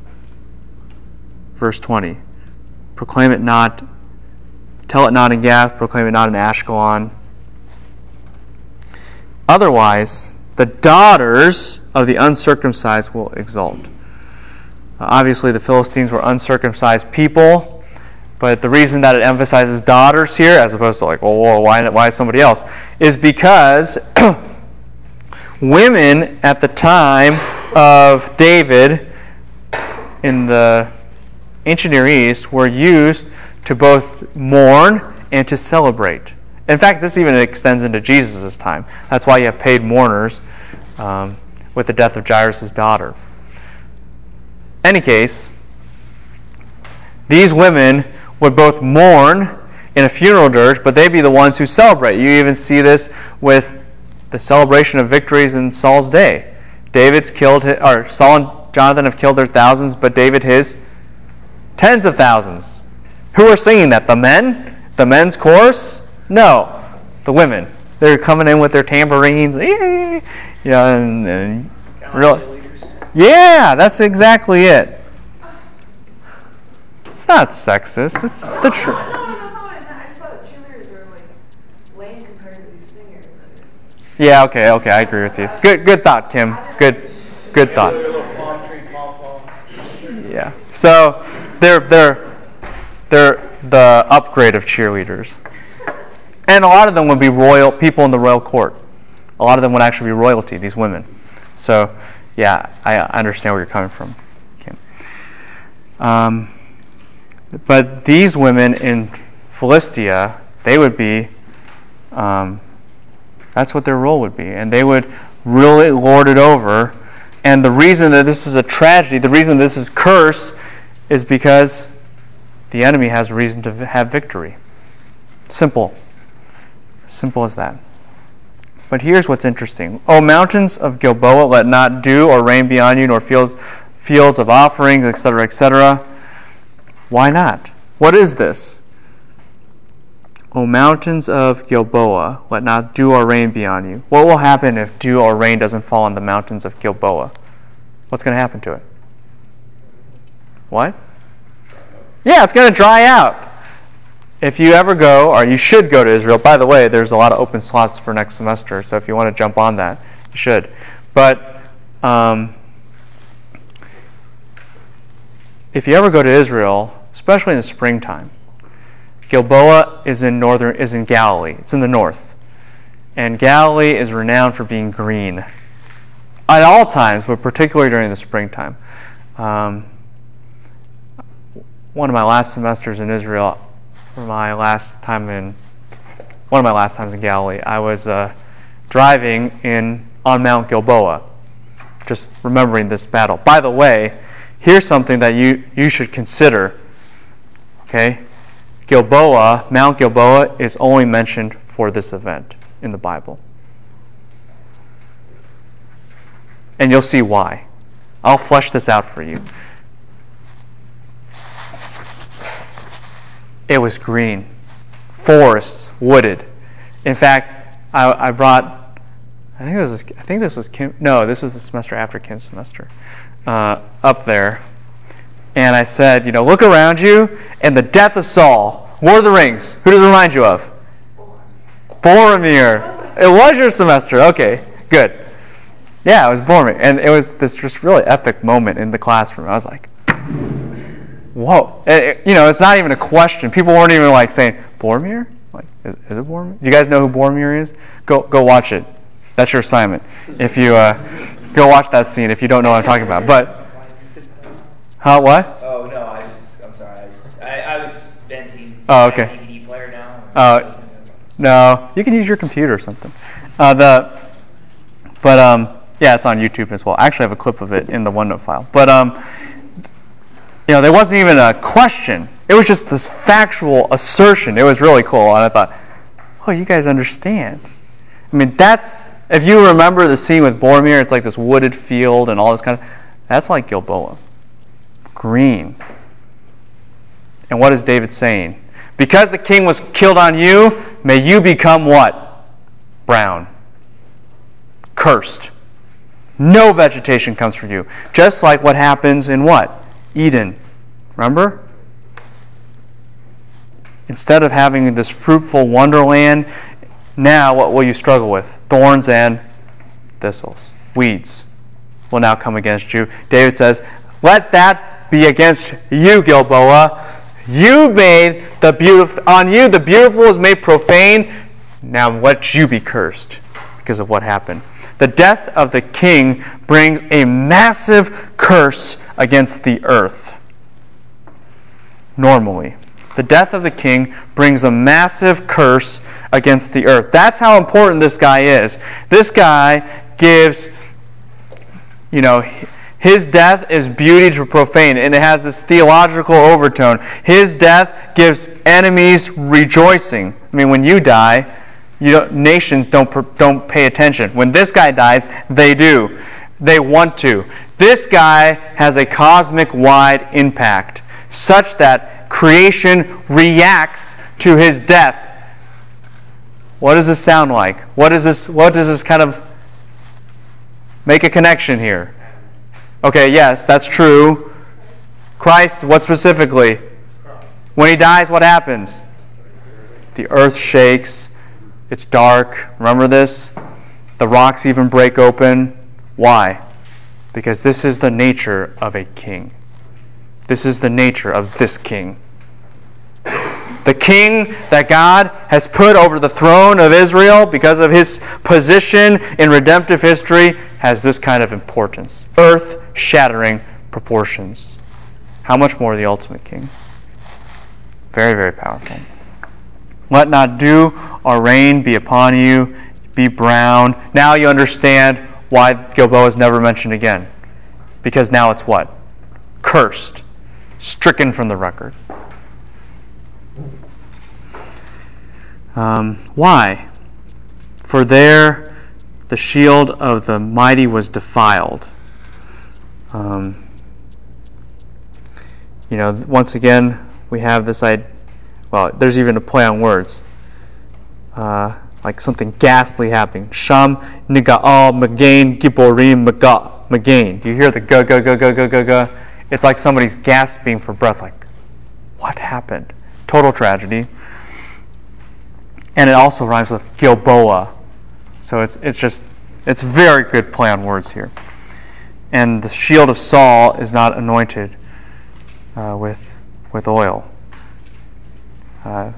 Verse 20. Proclaim it not, tell it not in Gath, proclaim it not in Ashkelon. Otherwise, the daughters of the uncircumcised will exult. Obviously, the Philistines were uncircumcised people, but the reason that it emphasizes daughters here, as opposed to like, well, why, why somebody else, is because women at the time of David in the ancient Near East were used to both mourn and to celebrate. In fact, this even extends into Jesus' time. That's why you have paid mourners um, with the death of Jairus' daughter. Any case, these women would both mourn in a funeral dirge, but they'd be the ones who celebrate. You even see this with the celebration of victories in Saul's day. David's killed, his, or Saul and Jonathan have killed their thousands, but David his tens of thousands. Who are singing that? The men? The men's chorus? No, the women. They're coming in with their tambourines. Yeah, and, and real, yeah, that's exactly it. It's not sexist. It's the truth. Yeah, okay, okay, I agree with you. Good, good thought, Kim. Good, good thought. Yeah. So they're they're they're the upgrade of cheerleaders, and a lot of them would be royal people in the royal court. A lot of them would actually be royalty. These women. So yeah, I understand where you're coming from, Kim. Um, but these women in Philistia, they would be. Um, that's what their role would be. And they would really lord it over. And the reason that this is a tragedy, the reason this is curse, is because the enemy has reason to have victory. Simple. Simple as that. But here's what's interesting. O mountains of Gilboa, let not dew or rain be on you, nor field, fields of offerings, etc., etc. Why not? What is this? O mountains of Gilboa, let not dew or rain be on you. What will happen if dew or rain doesn't fall on the mountains of Gilboa? What's going to happen to it? What? Yeah, it's going to dry out. If you ever go, or you should go to Israel, by the way, there's a lot of open slots for next semester, so if you want to jump on that, you should. But um, if you ever go to Israel, especially in the springtime, Gilboa is in northern is in Galilee. It's in the north. And Galilee is renowned for being green. At all times, but particularly during the springtime. Um, one of my last semesters in Israel, my last time in one of my last times in Galilee, I was uh, driving in on Mount Gilboa, just remembering this battle. By the way, here's something that you, you should consider. Okay? Gilboa, Mount Gilboa, is only mentioned for this event in the Bible. And you'll see why. I'll flesh this out for you. It was green, forests, wooded. In fact, I, I brought, I think this was, I think this was Kim. No, this was the semester after Kim's semester. Uh, up there, and I said, you know, look around you, and the death of Saul, War of the Rings. Who does it remind you of? Boromir. It was your semester. Okay, good. Yeah, it was Boromir, and it was this just really epic moment in the classroom. I was like, whoa. It, it, you know, it's not even a question. People weren't even like saying, Boromir? Like, is, is it Boromir? You guys know who Boromir is? Go, go watch it. That's your assignment. If you uh, go watch that scene, if you don't know what I'm talking about. But, What? Oh no, I just I'm sorry. I was, I, I was venting. Oh, okay. My DVD player now. Uh, No, you can use your computer or something. Uh, the, but um, yeah, it's on YouTube as well. I actually have a clip of it in the OneNote file. But um, you know, there wasn't even a question. It was just this factual assertion. It was really cool, and I thought, oh, you guys understand. I mean, that's if you remember the scene with Boromir. It's like this wooded field and all this kind of. That's like Gilboa, green. And what is David saying? Because the king was killed on you, may you become what? Brown. Cursed. No vegetation comes for you. Just like what happens in what? Eden. Remember? Instead of having this fruitful wonderland, now what will you struggle with? Thorns and thistles. Weeds will now come against you. David says, Let that be against you, Gilboa. You made the beautiful on you the beautiful is made profane. Now let you be cursed because of what happened. The death of the king brings a massive curse against the earth. Normally, the death of the king brings a massive curse against the earth. That's how important this guy is. This guy gives, you know, his death is beauty to profane, and it has this theological overtone. His death gives enemies rejoicing. I mean, when you die, you don't, nations don't, don't pay attention. When this guy dies, they do. They want to. This guy has a cosmic wide impact, such that creation reacts to his death. What does this sound like? What is this? What does this kind of make a connection here? Okay, yes, that's true. Christ, what specifically? When he dies, what happens? The earth shakes. It's dark. Remember this? The rocks even break open. Why? Because this is the nature of a king. This is the nature of this king. The king that God has put over the throne of Israel because of his position in redemptive history has this kind of importance earth shattering proportions. How much more the ultimate king? Very, very powerful. Let not dew or rain be upon you, be brown. Now you understand why Gilboa is never mentioned again. Because now it's what? Cursed, stricken from the record. Um, why? For there the shield of the mighty was defiled. Um, you know, once again, we have this idea. Well, there's even a play on words. Uh, like something ghastly happening. Sham niga'al magain giborim maga magain. Do you hear the ga ga ga ga ga ga ga? It's like somebody's gasping for breath. Like, what happened? Total tragedy. And it also rhymes with Gilboa. So it's it's just it's very good play on words here. And the shield of Saul is not anointed uh, with with oil. Uh,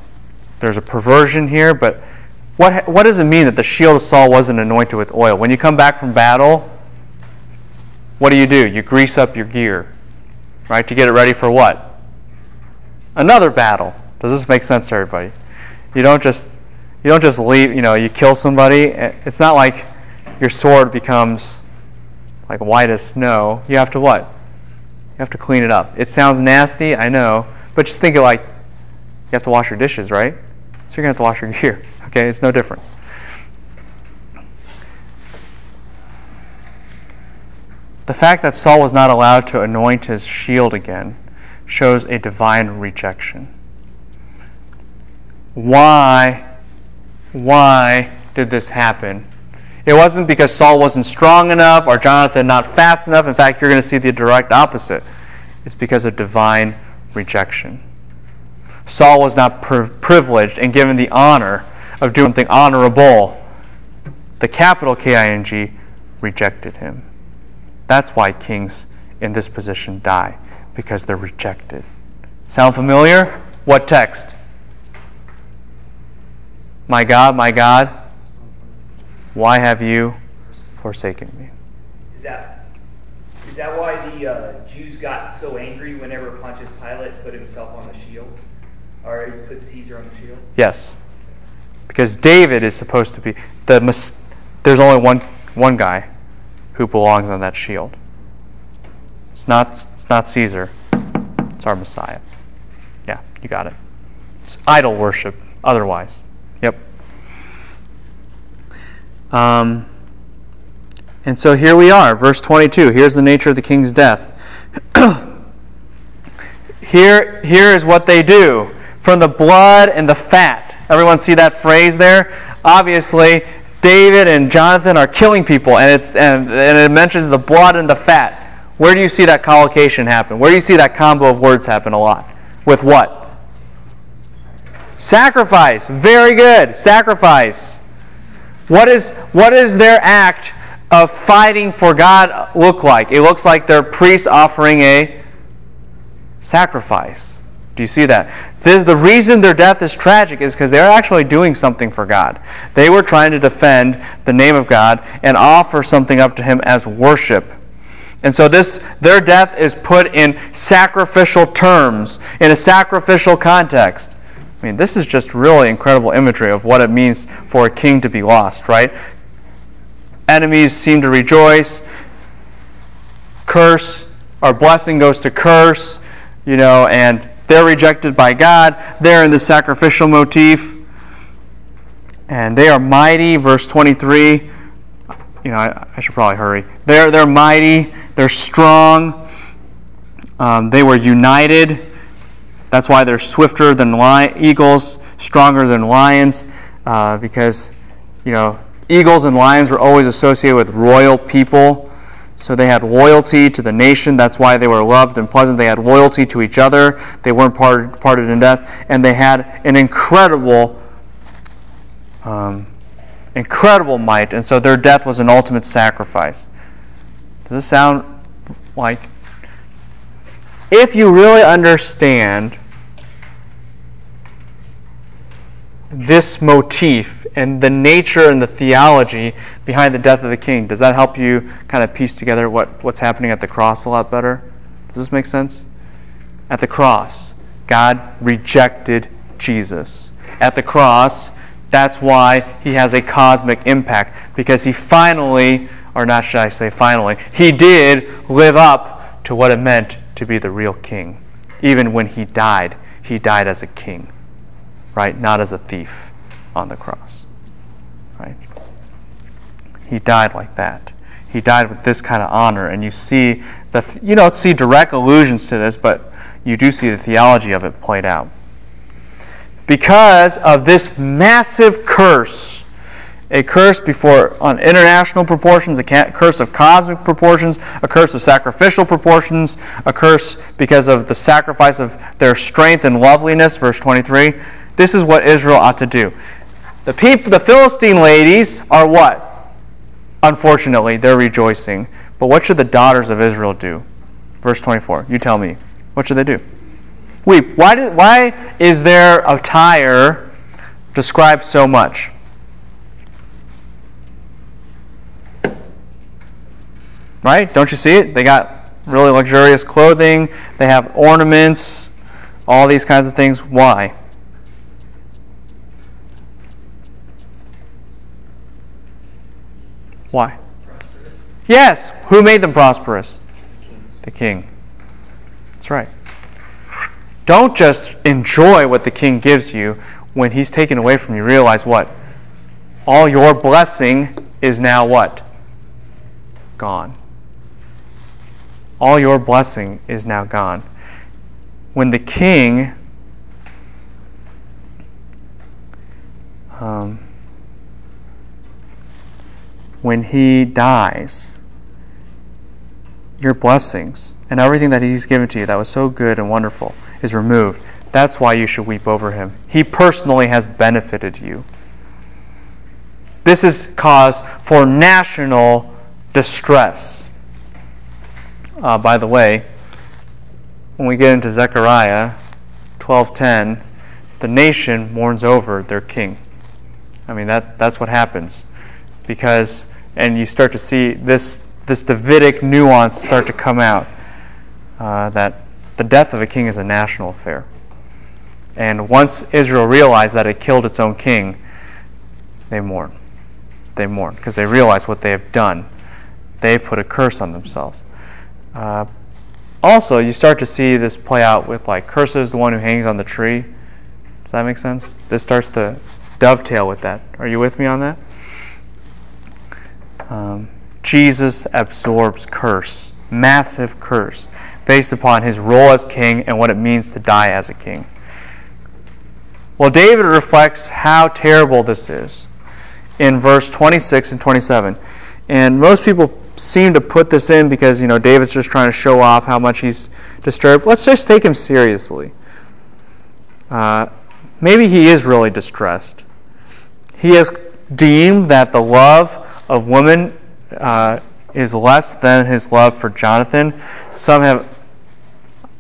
there's a perversion here, but what, what does it mean that the shield of Saul wasn't anointed with oil? When you come back from battle, what do you do? You grease up your gear, right? To get it ready for what? another battle. Does this make sense to everybody? You don't just you don't just leave, you know, you kill somebody. It's not like your sword becomes like white as snow. You have to what? You have to clean it up. It sounds nasty, I know, but just think of like you have to wash your dishes, right? So you're going to have to wash your gear. Okay? It's no difference. The fact that Saul was not allowed to anoint his shield again shows a divine rejection. Why why did this happen? It wasn't because Saul wasn't strong enough or Jonathan not fast enough. In fact, you're going to see the direct opposite. It's because of divine rejection. Saul was not privileged and given the honor of doing something honorable. The capital K I N G rejected him. That's why kings in this position die, because they're rejected. Sound familiar? What text? My God, my God, why have you forsaken me? Is that is that why the uh, Jews got so angry whenever Pontius Pilate put himself on the shield, or he put Caesar on the shield? Yes, because David is supposed to be the. There's only one one guy who belongs on that shield. It's not. It's not Caesar. It's our Messiah. Yeah, you got it. It's idol worship. Otherwise. Yep. Um, and so here we are, verse 22. Here's the nature of the king's death. here, here is what they do from the blood and the fat. Everyone see that phrase there? Obviously, David and Jonathan are killing people, and, it's, and, and it mentions the blood and the fat. Where do you see that collocation happen? Where do you see that combo of words happen a lot? With what? Sacrifice. Very good. Sacrifice. What is, what is their act of fighting for God look like? It looks like they're priests offering a sacrifice. Do you see that? The reason their death is tragic is because they're actually doing something for God. They were trying to defend the name of God and offer something up to Him as worship. And so this their death is put in sacrificial terms, in a sacrificial context. I mean, this is just really incredible imagery of what it means for a king to be lost, right? Enemies seem to rejoice. Curse, our blessing goes to curse, you know, and they're rejected by God. They're in the sacrificial motif. And they are mighty, verse 23. You know, I, I should probably hurry. They're, they're mighty, they're strong, um, they were united that's why they're swifter than li- eagles, stronger than lions, uh, because, you know, eagles and lions were always associated with royal people. So they had loyalty to the nation. That's why they were loved and pleasant. They had loyalty to each other. They weren't part, parted in death. And they had an incredible, um, incredible might. And so their death was an ultimate sacrifice. Does this sound like if you really understand this motif and the nature and the theology behind the death of the king, does that help you kind of piece together what, what's happening at the cross a lot better? Does this make sense? At the cross, God rejected Jesus. At the cross, that's why he has a cosmic impact, because he finally, or not should I say finally, he did live up to what it meant to be the real king. Even when he died, he died as a king, right? Not as a thief on the cross, right? He died like that. He died with this kind of honor, and you see the you don't see direct allusions to this, but you do see the theology of it played out. Because of this massive curse a curse before on international proportions, a curse of cosmic proportions, a curse of sacrificial proportions, a curse because of the sacrifice of their strength and loveliness, verse 23. This is what Israel ought to do. The people, the Philistine ladies are what? Unfortunately, they're rejoicing. But what should the daughters of Israel do? Verse 24. You tell me. What should they do? Weep. Why, do, why is their attire described so much? Right? Don't you see it? They got really luxurious clothing, they have ornaments, all these kinds of things. Why? Why? Prosperous. Yes. Who made them prosperous? The king. That's right. Don't just enjoy what the king gives you when he's taken away from you. Realize what? All your blessing is now what? Gone. All your blessing is now gone. When the king um, when he dies, your blessings and everything that he's given to you that was so good and wonderful is removed. That's why you should weep over him. He personally has benefited you. This is cause for national distress. Uh, by the way, when we get into Zechariah 12:10, the nation mourns over their king. I mean that that's what happens because and you start to see this this Davidic nuance start to come out uh, that the death of a king is a national affair. And once Israel realized that it killed its own king, they mourn. They mourn because they realize what they have done. They've put a curse on themselves. Uh, also, you start to see this play out with like curses the one who hangs on the tree. Does that make sense? This starts to dovetail with that. Are you with me on that? Um, Jesus absorbs curse, massive curse, based upon his role as king and what it means to die as a king. Well, David reflects how terrible this is in verse 26 and 27. And most people seem to put this in because, you know, David's just trying to show off how much he's disturbed. Let's just take him seriously. Uh, maybe he is really distressed. He has deemed that the love of women uh, is less than his love for Jonathan. Some have,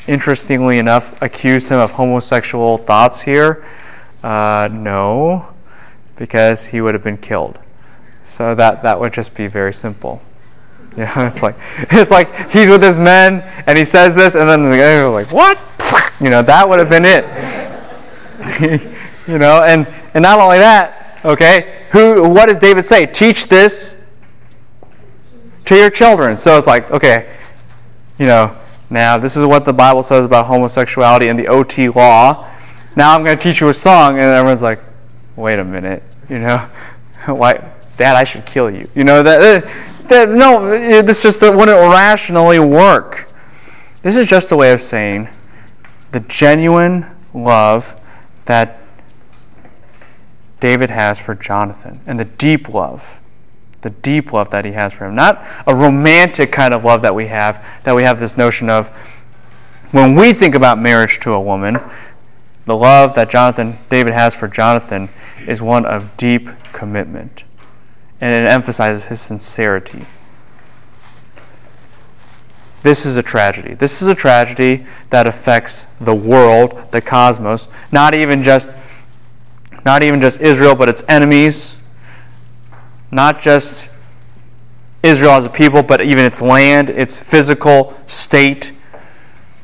interestingly enough, accused him of homosexual thoughts here. Uh, no, because he would have been killed. So that, that would just be very simple. Know, it's like it's like he's with his men and he says this, and then the guy like, "What?" You know, that would have been it. you know, and and not only that, okay, who? What does David say? Teach this to your children. So it's like, okay, you know, now this is what the Bible says about homosexuality and the OT law. Now I'm going to teach you a song, and everyone's like, wait a minute, you know, why, Dad, I should kill you. You know that. That no, this just wouldn't rationally work. This is just a way of saying the genuine love that David has for Jonathan and the deep love the deep love that he has for him. Not a romantic kind of love that we have, that we have this notion of when we think about marriage to a woman, the love that Jonathan David has for Jonathan is one of deep commitment. And it emphasizes his sincerity. This is a tragedy. This is a tragedy that affects the world, the cosmos, not even just not even just Israel, but its enemies, not just Israel as a people, but even its land, its physical state.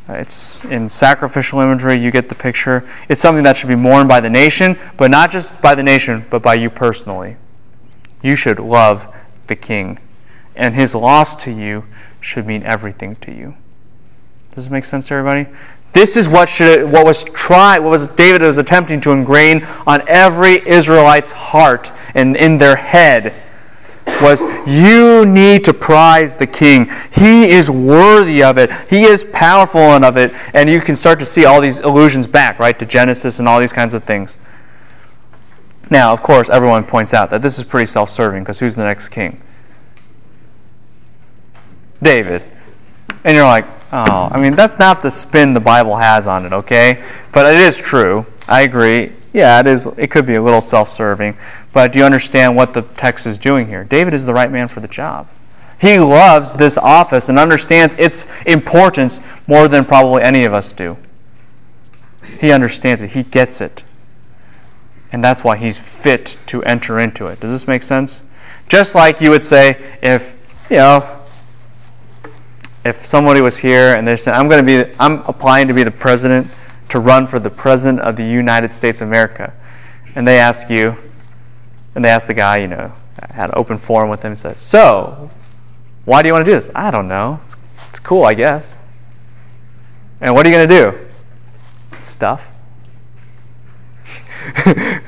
It's in sacrificial imagery, you get the picture. It's something that should be mourned by the nation, but not just by the nation, but by you personally. You should love the king, and his loss to you should mean everything to you. Does this make sense to everybody? This is what should what was tried, what was David was attempting to ingrain on every Israelite's heart and in their head was you need to prize the king. He is worthy of it. He is powerful enough of it. And you can start to see all these allusions back, right, to Genesis and all these kinds of things. Now, of course, everyone points out that this is pretty self serving because who's the next king? David. And you're like, oh, I mean, that's not the spin the Bible has on it, okay? But it is true. I agree. Yeah, it is. It could be a little self-serving, but do you understand what the text is doing here? David is the right man for the job. He loves this office and understands its importance more than probably any of us do. He understands it. He gets it. And that's why he's fit to enter into it. Does this make sense? Just like you would say if, you know, if somebody was here and they said, I'm going to be, I'm applying to be the president to run for the President of the United States of America. And they ask you, and they ask the guy, you know, had an open forum with him and said, So, why do you want to do this? I don't know. It's, it's cool, I guess. And what are you going to do? Stuff.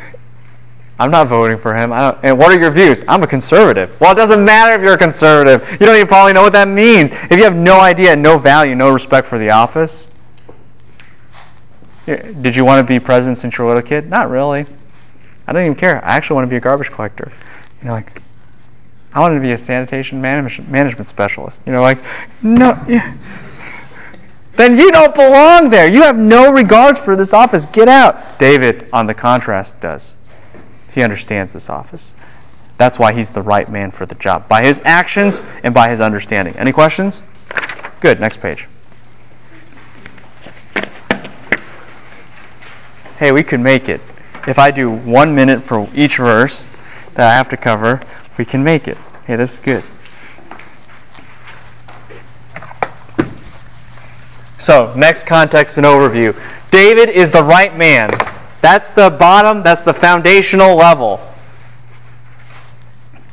I'm not voting for him. and what are your views? I'm a conservative. Well, it doesn't matter if you're a conservative. You don't even probably know what that means. If you have no idea, no value, no respect for the office, did you want to be president since you were a little kid? Not really. I don't even care. I actually want to be a garbage collector. You know, like I wanted to be a sanitation management specialist. You know, like no. Yeah. Then you don't belong there. You have no regards for this office. Get out. David, on the contrast, does. He understands this office. That's why he's the right man for the job, by his actions and by his understanding. Any questions? Good. Next page. Hey, we could make it. If I do one minute for each verse that I have to cover, we can make it. Hey, this is good. So, next context and overview. David is the right man. That's the bottom, that's the foundational level.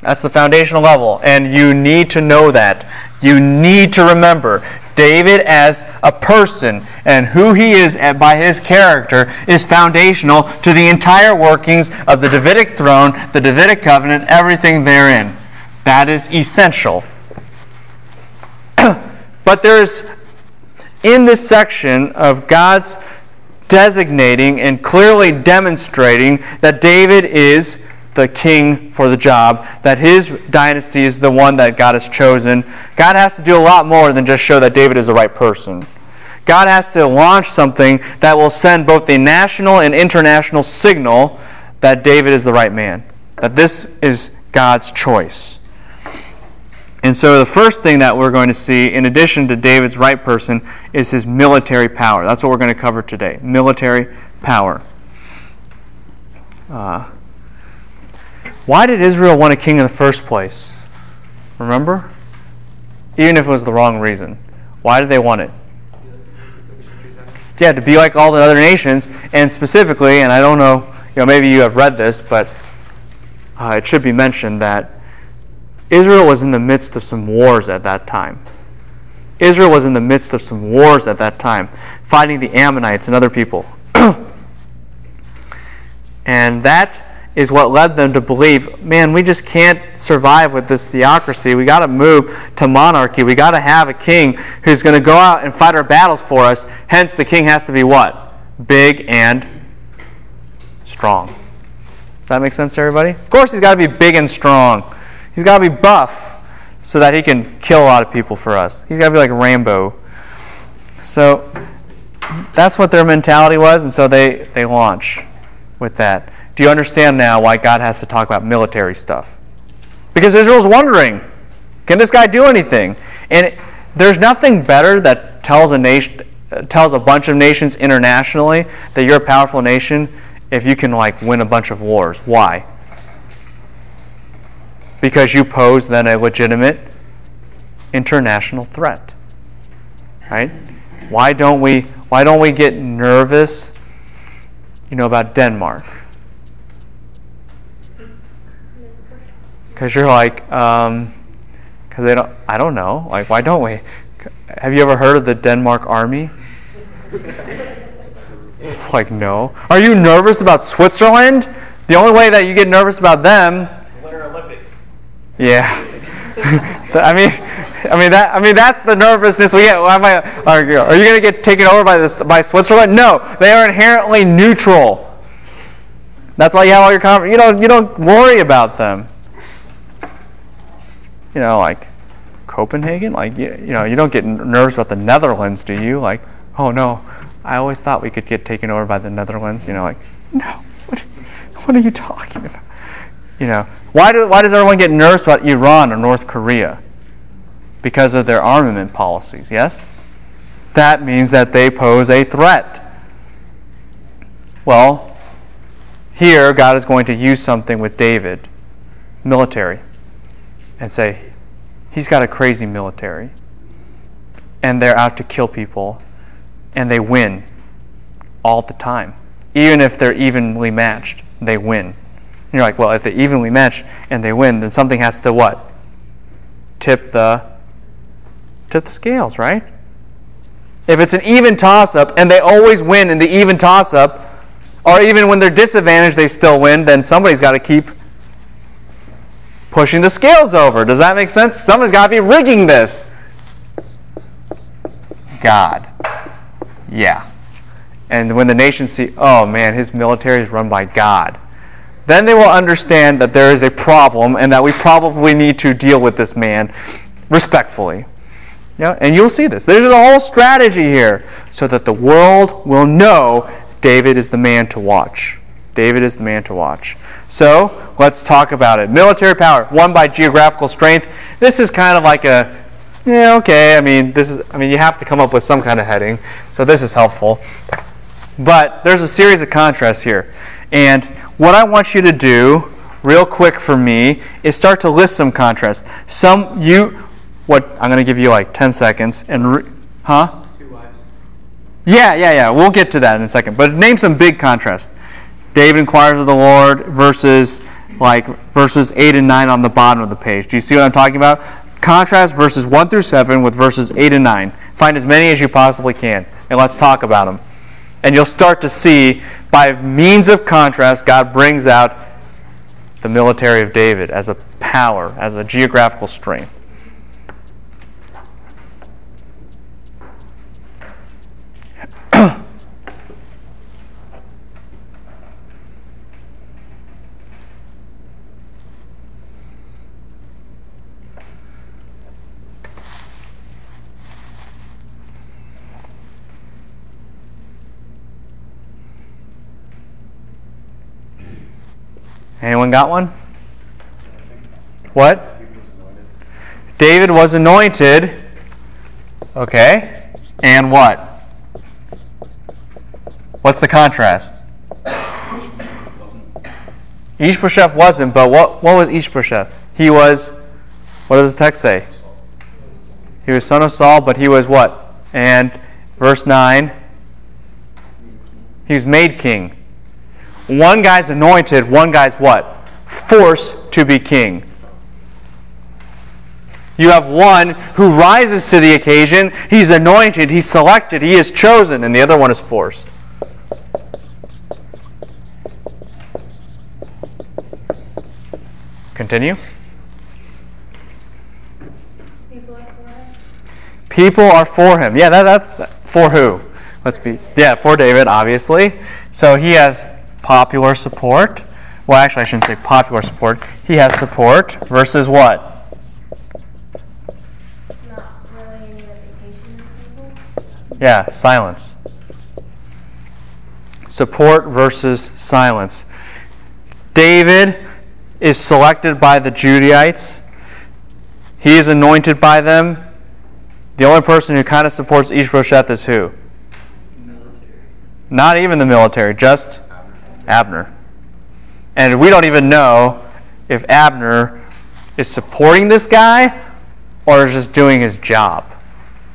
That's the foundational level. And you need to know that. You need to remember David as a person and who he is by his character is foundational to the entire workings of the Davidic throne, the Davidic covenant, everything therein. That is essential. but there's, in this section of God's designating and clearly demonstrating that David is the king for the job, that his dynasty is the one that God has chosen. God has to do a lot more than just show that David is the right person. God has to launch something that will send both the national and international signal that David is the right man, that this is God's choice. And so the first thing that we're going to see, in addition to David's right person, is his military power. That's what we're going to cover today military power. Uh, why did Israel want a king in the first place? Remember? Even if it was the wrong reason. Why did they want it? Yeah, to be like all the other nations, and specifically, and I don't know, you know, maybe you have read this, but uh, it should be mentioned that Israel was in the midst of some wars at that time. Israel was in the midst of some wars at that time, fighting the Ammonites and other people. and that is what led them to believe, man, we just can't survive with this theocracy. We got to move to monarchy. We got to have a king who's going to go out and fight our battles for us. Hence, the king has to be what? Big and strong. Does that make sense to everybody? Of course, he's got to be big and strong. He's got to be buff so that he can kill a lot of people for us. He's got to be like Rambo. So that's what their mentality was, and so they, they launch with that. Do you understand now why God has to talk about military stuff? Because Israel's wondering, can this guy do anything? And it, there's nothing better that tells a nation tells a bunch of nations internationally that you're a powerful nation if you can like win a bunch of wars. Why? Because you pose then a legitimate international threat. Right? Why don't we why don't we get nervous you know about Denmark? Because you're like, because um, they don't, I don't know. Like, why don't we? Have you ever heard of the Denmark Army? It's like, no. Are you nervous about Switzerland? The only way that you get nervous about them. Yeah. I mean, I mean that. I mean that's the nervousness we get. Why am I, are you, are you going to get taken over by this by Switzerland? No, they are inherently neutral. That's why you have all your conference. You don't you don't worry about them you know, like Copenhagen? Like, you, you know, you don't get nervous about the Netherlands, do you? Like, oh no, I always thought we could get taken over by the Netherlands. You know, like, no, what, what are you talking about? You know, why, do, why does everyone get nervous about Iran or North Korea? Because of their armament policies, yes? That means that they pose a threat. Well, here God is going to use something with David military and say, he's got a crazy military. And they're out to kill people. And they win. all the time. Even if they're evenly matched, they win. You're like, well, if they're evenly match and they win, then something has to what? Tip the tip the scales, right? If it's an even toss up and they always win in the even toss up, or even when they're disadvantaged they still win, then somebody's got to keep pushing the scales over. Does that make sense? Somebody's got to be rigging this. God. Yeah. And when the nations see, oh man, his military is run by God, then they will understand that there is a problem and that we probably need to deal with this man respectfully. Yeah, and you'll see this. There's a whole strategy here so that the world will know David is the man to watch. David is the man to watch. So let's talk about it. Military power, won by geographical strength. This is kind of like a yeah, okay. I mean, this is. I mean, you have to come up with some kind of heading, so this is helpful. But there's a series of contrasts here, and what I want you to do, real quick for me, is start to list some contrasts. Some you, what I'm going to give you like 10 seconds, and re, huh? Two wives. Yeah, yeah, yeah. We'll get to that in a second. But name some big contrasts. David inquires of the Lord versus like verses eight and nine on the bottom of the page. Do you see what I'm talking about? Contrast verses one through seven with verses eight and nine. Find as many as you possibly can, and let's talk about them. And you'll start to see by means of contrast, God brings out the military of David as a power, as a geographical strength. Anyone got one? What? David was anointed. Okay. And what? What's the contrast? Ishbosheth wasn't, but what, what was Ishbosheth? He was, what does the text say? He was son of Saul, but he was what? And verse 9, he was made king. One guy's anointed, one guy's what? Forced to be king. You have one who rises to the occasion, he's anointed, he's selected, he is chosen, and the other one is forced. Continue. People are for it. People are for him. Yeah, that, that's for who? Let's be yeah for David, obviously. So he has popular support. Well, actually, I shouldn't say popular support. He has support versus what? Really any reputation of people. Yeah, silence. Support versus silence. David is selected by the Judaites. He is anointed by them. The only person who kind of supports Ishbosheth is who? Military. Not even the military, just Abner. And we don't even know if Abner is supporting this guy or is just doing his job.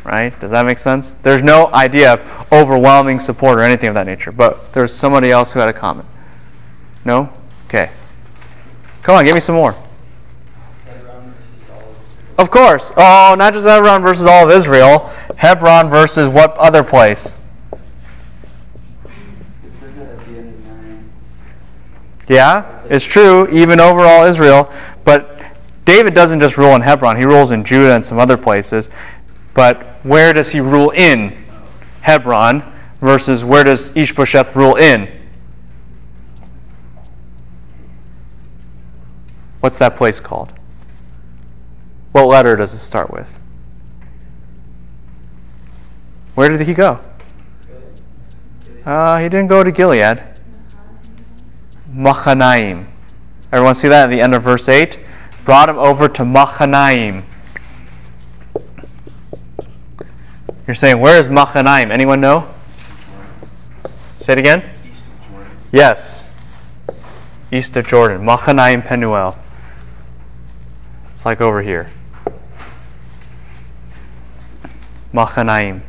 Right? Does that make sense? There's no idea of overwhelming support or anything of that nature. But there's somebody else who had a comment. No? Okay. Come on, give me some more. Hebron versus all of Of course. Oh, not just Hebron versus all of Israel. Hebron versus what other place? It says that at the end of nine. Yeah, it's true, even over all Israel. But David doesn't just rule in Hebron, he rules in Judah and some other places. But where does he rule in? Hebron versus where does Ishbosheth rule in? What's that place called? What letter does it start with? Where did he go? Uh, he didn't go to Gilead. Machanaim. Everyone see that at the end of verse 8? Brought him over to Machanaim. You're saying, where is Machanaim? Anyone know? Say it again? East of Jordan. Yes. East of Jordan. Machanaim Penuel. It's like over here. Machanaim.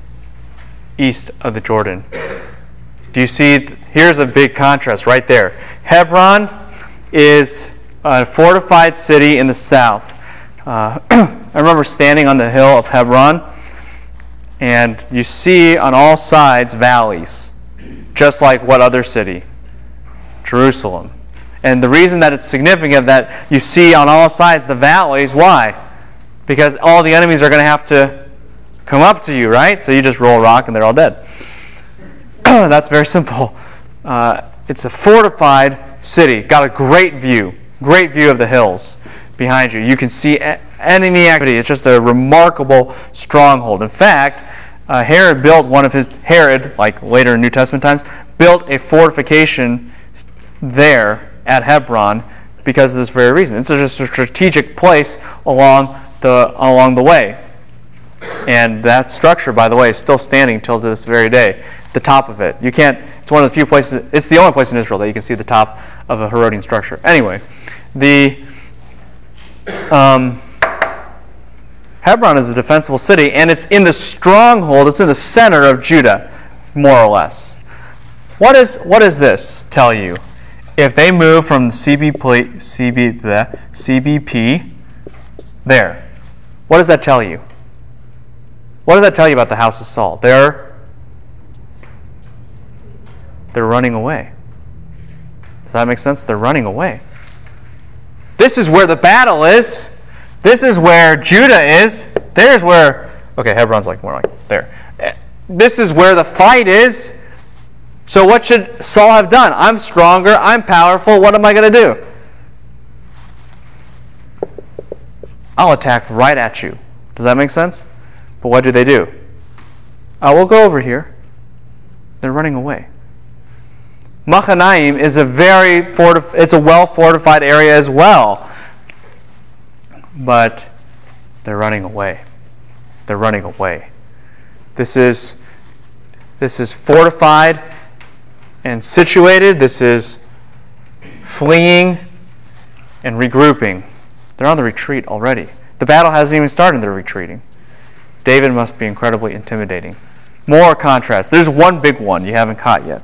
East of the Jordan. Do you see? Here's a big contrast right there. Hebron is a fortified city in the south. Uh, I remember standing on the hill of Hebron, and you see on all sides valleys, just like what other city? Jerusalem. And the reason that it's significant that you see on all sides the valleys, why? Because all the enemies are going to have to come up to you, right? So you just roll a rock and they're all dead. That's very simple. Uh, it's a fortified city, got a great view, great view of the hills behind you. You can see enemy activity. It's just a remarkable stronghold. In fact, uh, Herod built one of his Herod, like later in New Testament times, built a fortification there at Hebron because of this very reason. It's just a strategic place along the along the way. And that structure, by the way, is still standing till this very day. The top of it. You can't, it's one of the few places, it's the only place in Israel that you can see the top of a Herodian structure. Anyway, the um, Hebron is a defensible city, and it's in the stronghold, it's in the center of Judah, more or less. What, is, what does this tell you? If they move from the CB, the CBP there, what does that tell you? What does that tell you about the house of Saul? They're they're running away. Does that make sense? They're running away. This is where the battle is. This is where Judah is. There's where okay, Hebron's like more like there. This is where the fight is. So what should Saul have done? I'm stronger, I'm powerful. What am I going to do? I'll attack right at you. Does that make sense? But what do they do? Uh, we'll go over here. They're running away. Machanaim is a very fortif- it's a well fortified area as well. But they're running away. They're running away. This is this is fortified and situated. This is fleeing and regrouping. They're on the retreat already. The battle hasn't even started, they're retreating. David must be incredibly intimidating. More contrast. There's one big one you haven't caught yet.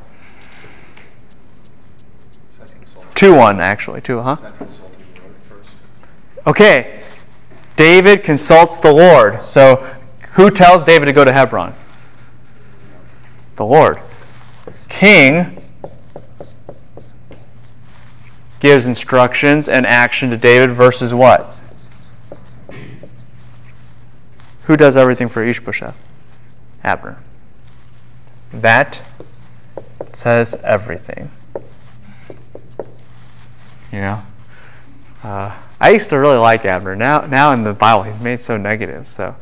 Two one actually. Two, huh? Okay. David consults the Lord. So who tells David to go to Hebron? The Lord. King gives instructions and action to David versus what? Who does everything for Ishbosheth? Abner. That says everything. You know? Uh, I used to really like Abner. Now, now in the Bible, he's made so negative. So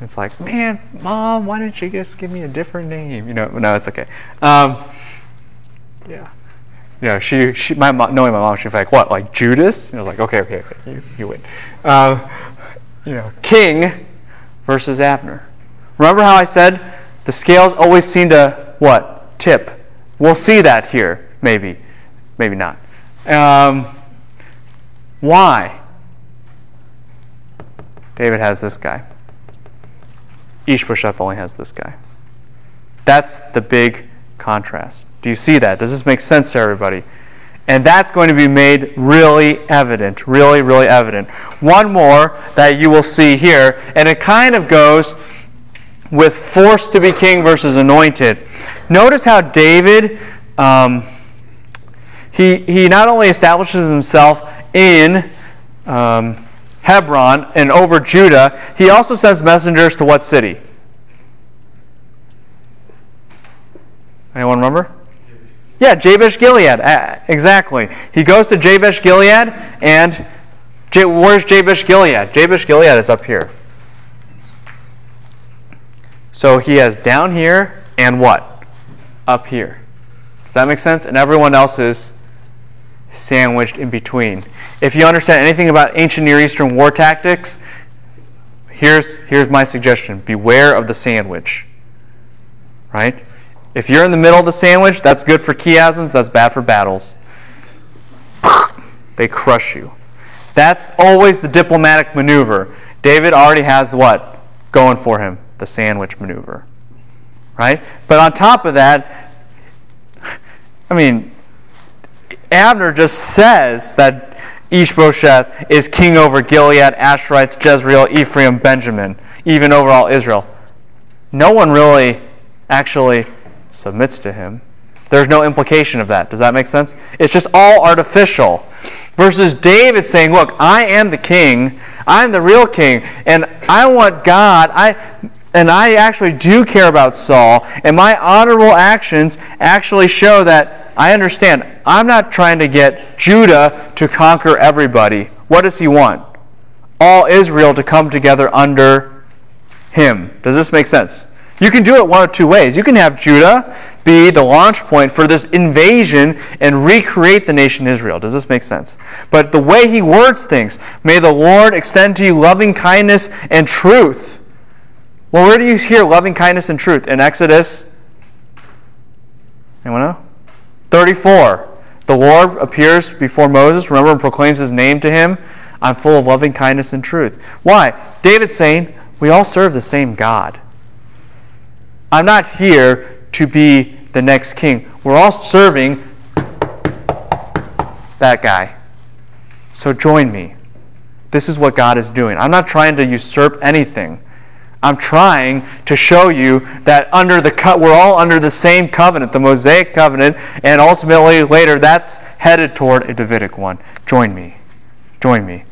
it's like, man, mom, why didn't you just give me a different name? You know, no, it's okay. Um, yeah. Yeah, she, she, my mom, knowing my mom, she she's like, what, like Judas? And I was like, okay, okay, okay, you, you win. Uh, you know, king versus Abner. Remember how I said the scales always seem to what? Tip. We'll see that here, maybe. Maybe not. Um, why? David has this guy. Ishbosheth only has this guy. That's the big contrast. Do you see that? Does this make sense to everybody? And that's going to be made really evident, really, really evident. One more that you will see here, and it kind of goes with forced to be king versus anointed. Notice how David, um, he, he not only establishes himself in um, Hebron and over Judah, he also sends messengers to what city? Anyone remember? Yeah, Jabesh Gilead. Uh, exactly. He goes to Jabesh Gilead, and where's Jabesh Gilead? Jabesh Gilead is up here. So he has down here and what? Up here. Does that make sense? And everyone else is sandwiched in between. If you understand anything about ancient Near Eastern war tactics, here's, here's my suggestion beware of the sandwich. Right? If you're in the middle of the sandwich, that's good for chiasms, that's bad for battles. They crush you. That's always the diplomatic maneuver. David already has what going for him? The sandwich maneuver. Right? But on top of that, I mean, Abner just says that Ishbosheth is king over Gilead, Asherites, Jezreel, Ephraim, Benjamin, even over all Israel. No one really actually submits to him. There's no implication of that. Does that make sense? It's just all artificial. Versus David saying, Look, I am the king. I'm the real king. And I want God. I and I actually do care about Saul. And my honorable actions actually show that I understand. I'm not trying to get Judah to conquer everybody. What does he want? All Israel to come together under him. Does this make sense? You can do it one of two ways. You can have Judah be the launch point for this invasion and recreate the nation Israel. Does this make sense? But the way he words things, may the Lord extend to you loving kindness and truth. Well, where do you hear loving kindness and truth? In Exodus? Anyone know? 34. The Lord appears before Moses, remember, and proclaims his name to him. I'm full of loving kindness and truth. Why? David's saying, we all serve the same God. I'm not here to be the next king. We're all serving that guy. So join me. This is what God is doing. I'm not trying to usurp anything. I'm trying to show you that under the cut we're all under the same covenant, the Mosaic covenant, and ultimately later that's headed toward a Davidic one. Join me. Join me.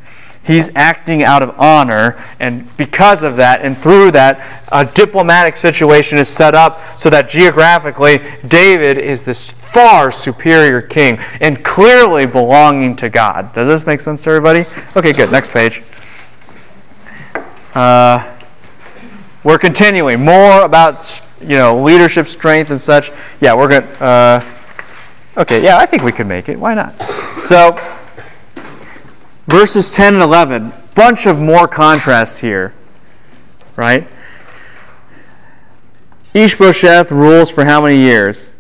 He's acting out of honor, and because of that, and through that, a diplomatic situation is set up so that geographically, David is this far superior king and clearly belonging to God. Does this make sense to everybody? Okay, good. Next page. Uh, we're continuing more about you know leadership strength and such. Yeah, we're going. to uh, okay, yeah, I think we could make it. Why not? So verses 10 and 11, bunch of more contrasts here, right? Ishbosheth rules for how many years?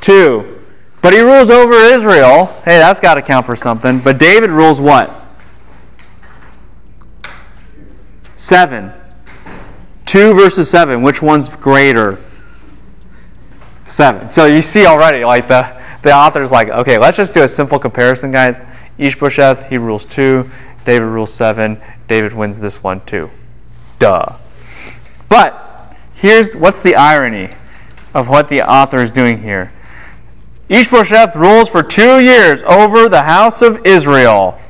Two. But he rules over Israel. Hey, that's got to count for something. But David rules what? Seven. Two versus seven. Which one's greater? Seven. So you see already, like the, the author's like, okay, let's just do a simple comparison, guys. Ishbosheth, he rules two. David rules seven. David wins this one too. Duh. But here's what's the irony of what the author is doing here. Ishbosheth rules for two years over the house of Israel.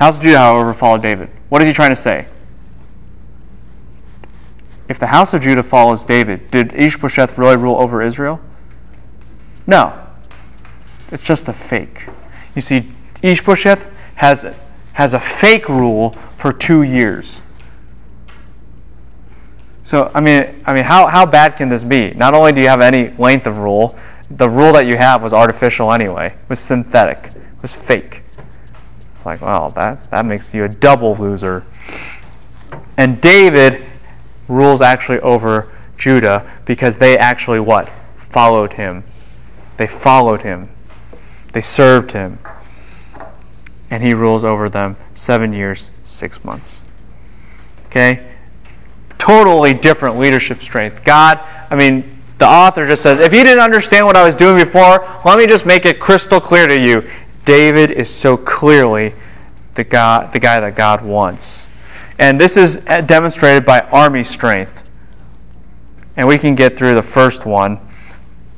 House of Judah, however, followed David. What is he trying to say? If the house of Judah follows David, did Ishbosheth really rule over Israel? No. It's just a fake. You see, Ishbosheth has, has a fake rule for two years. So I mean, I mean, how, how bad can this be? Not only do you have any length of rule, the rule that you have was artificial anyway. It was synthetic. It was fake. It's like, well, that, that makes you a double loser. And David rules actually over Judah because they actually what? Followed him. They followed him. They served him. And he rules over them seven years, six months. Okay? Totally different leadership strength. God, I mean, the author just says, if you didn't understand what I was doing before, let me just make it crystal clear to you. David is so clearly the, God, the guy that God wants. And this is demonstrated by army strength. And we can get through the first one,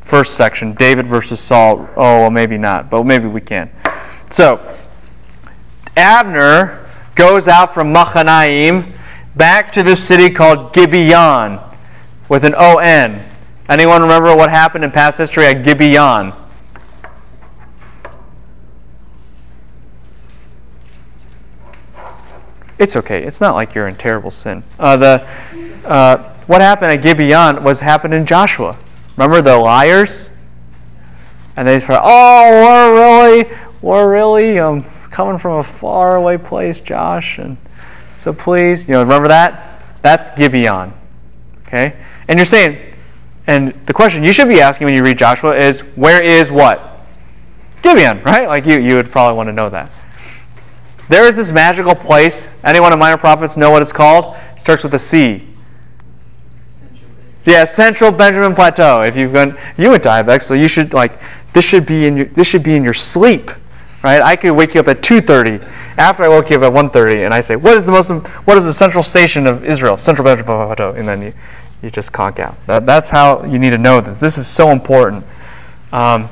first section, David versus Saul. Oh, well, maybe not, but maybe we can. So, Abner goes out from Machanaim back to this city called Gibeon with an O-N. Anyone remember what happened in past history at Gibeon? It's okay. It's not like you're in terrible sin. Uh, the uh, what happened at Gibeon was happened in Joshua. Remember the liars? And they said, "Oh, we're really, we're really um, coming from a far away place, Josh, and so please, you know, remember that? That's Gibeon. Okay, and you're saying, and the question you should be asking when you read Joshua is, where is what? Gibeon, right? Like you, you would probably want to know that. There is this magical place. Anyone in Minor Prophets know what it's called? It starts with a C. Yeah, Central Benjamin Plateau. If you've gone, you went to IBEX, so you should like this should be in your this should be in your sleep, right? I could wake you up at 2:30 after I woke you up at 1:30, and I say, "What is the most what is the central station of Israel? Central Benjamin Plateau," and then you you just conk out. That, that's how you need to know this. This is so important. Um,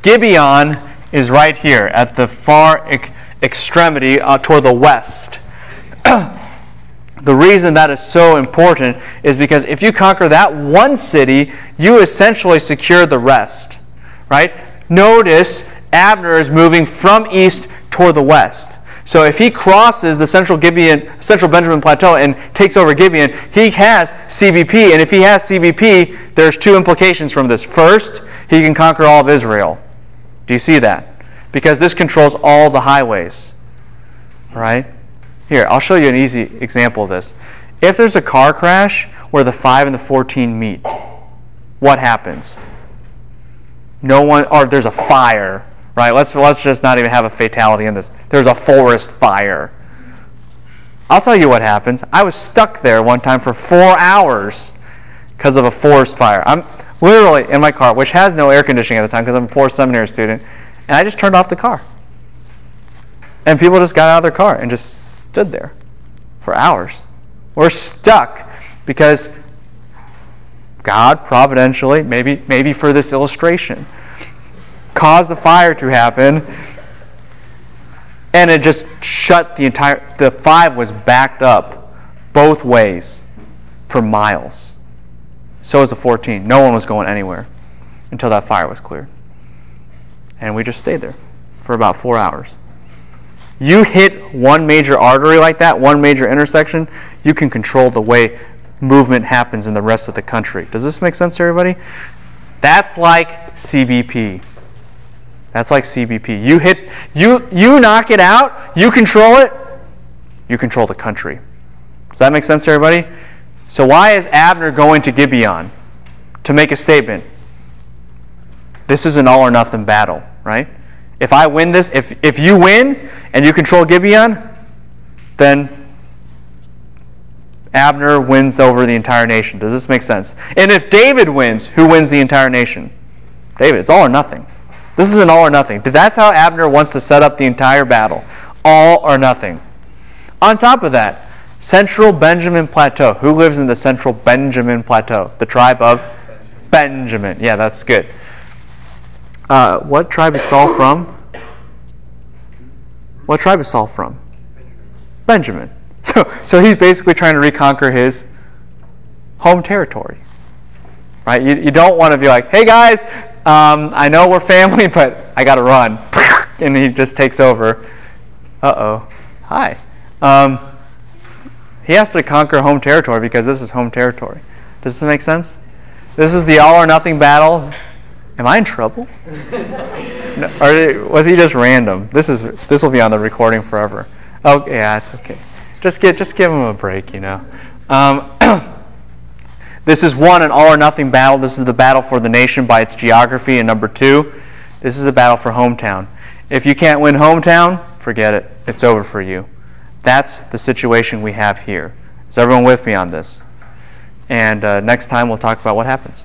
Gibeon is right here at the far extremity uh, toward the west. the reason that is so important is because if you conquer that one city, you essentially secure the rest. Right? Notice Abner is moving from east toward the west. So if he crosses the central Gibeon, central Benjamin Plateau and takes over Gibeon, he has CBP. And if he has CBP, there's two implications from this. First, he can conquer all of Israel. Do you see that? Because this controls all the highways. Right? Here, I'll show you an easy example of this. If there's a car crash where the 5 and the 14 meet, what happens? No one, or there's a fire, right? Let's, let's just not even have a fatality in this. There's a forest fire. I'll tell you what happens. I was stuck there one time for four hours because of a forest fire. I'm literally in my car, which has no air conditioning at the time because I'm a poor seminary student, and I just turned off the car. And people just got out of their car and just stood there for hours. We're stuck because God providentially, maybe maybe for this illustration, caused the fire to happen and it just shut the entire the 5 was backed up both ways for miles. So was the 14. No one was going anywhere until that fire was cleared. And we just stayed there for about 4 hours you hit one major artery like that, one major intersection, you can control the way movement happens in the rest of the country. Does this make sense to everybody? That's like CBP. That's like CBP. You hit you you knock it out, you control it, you control the country. Does that make sense to everybody? So why is Abner going to Gibeon? To make a statement. This is an all or nothing battle, right? If I win this, if, if you win and you control Gibeon, then Abner wins over the entire nation. Does this make sense? And if David wins, who wins the entire nation? David. It's all or nothing. This is an all or nothing. But That's how Abner wants to set up the entire battle. All or nothing. On top of that, Central Benjamin Plateau. Who lives in the Central Benjamin Plateau? The tribe of Benjamin. Yeah, that's good. Uh, what tribe is Saul from? What tribe is Saul from? Benjamin. So, so he's basically trying to reconquer his home territory. Right? You, you don't want to be like, hey guys, um, I know we're family, but I got to run. And he just takes over. Uh oh. Hi. Um, he has to conquer home territory because this is home territory. Does this make sense? This is the all or nothing battle Am I in trouble? no, or was he just random? This is this will be on the recording forever. Oh yeah, it's okay. Just get just give him a break, you know. Um, this is one an all or nothing battle. This is the battle for the nation by its geography. And number two, this is the battle for hometown. If you can't win hometown, forget it. It's over for you. That's the situation we have here. Is everyone with me on this? And uh, next time we'll talk about what happens.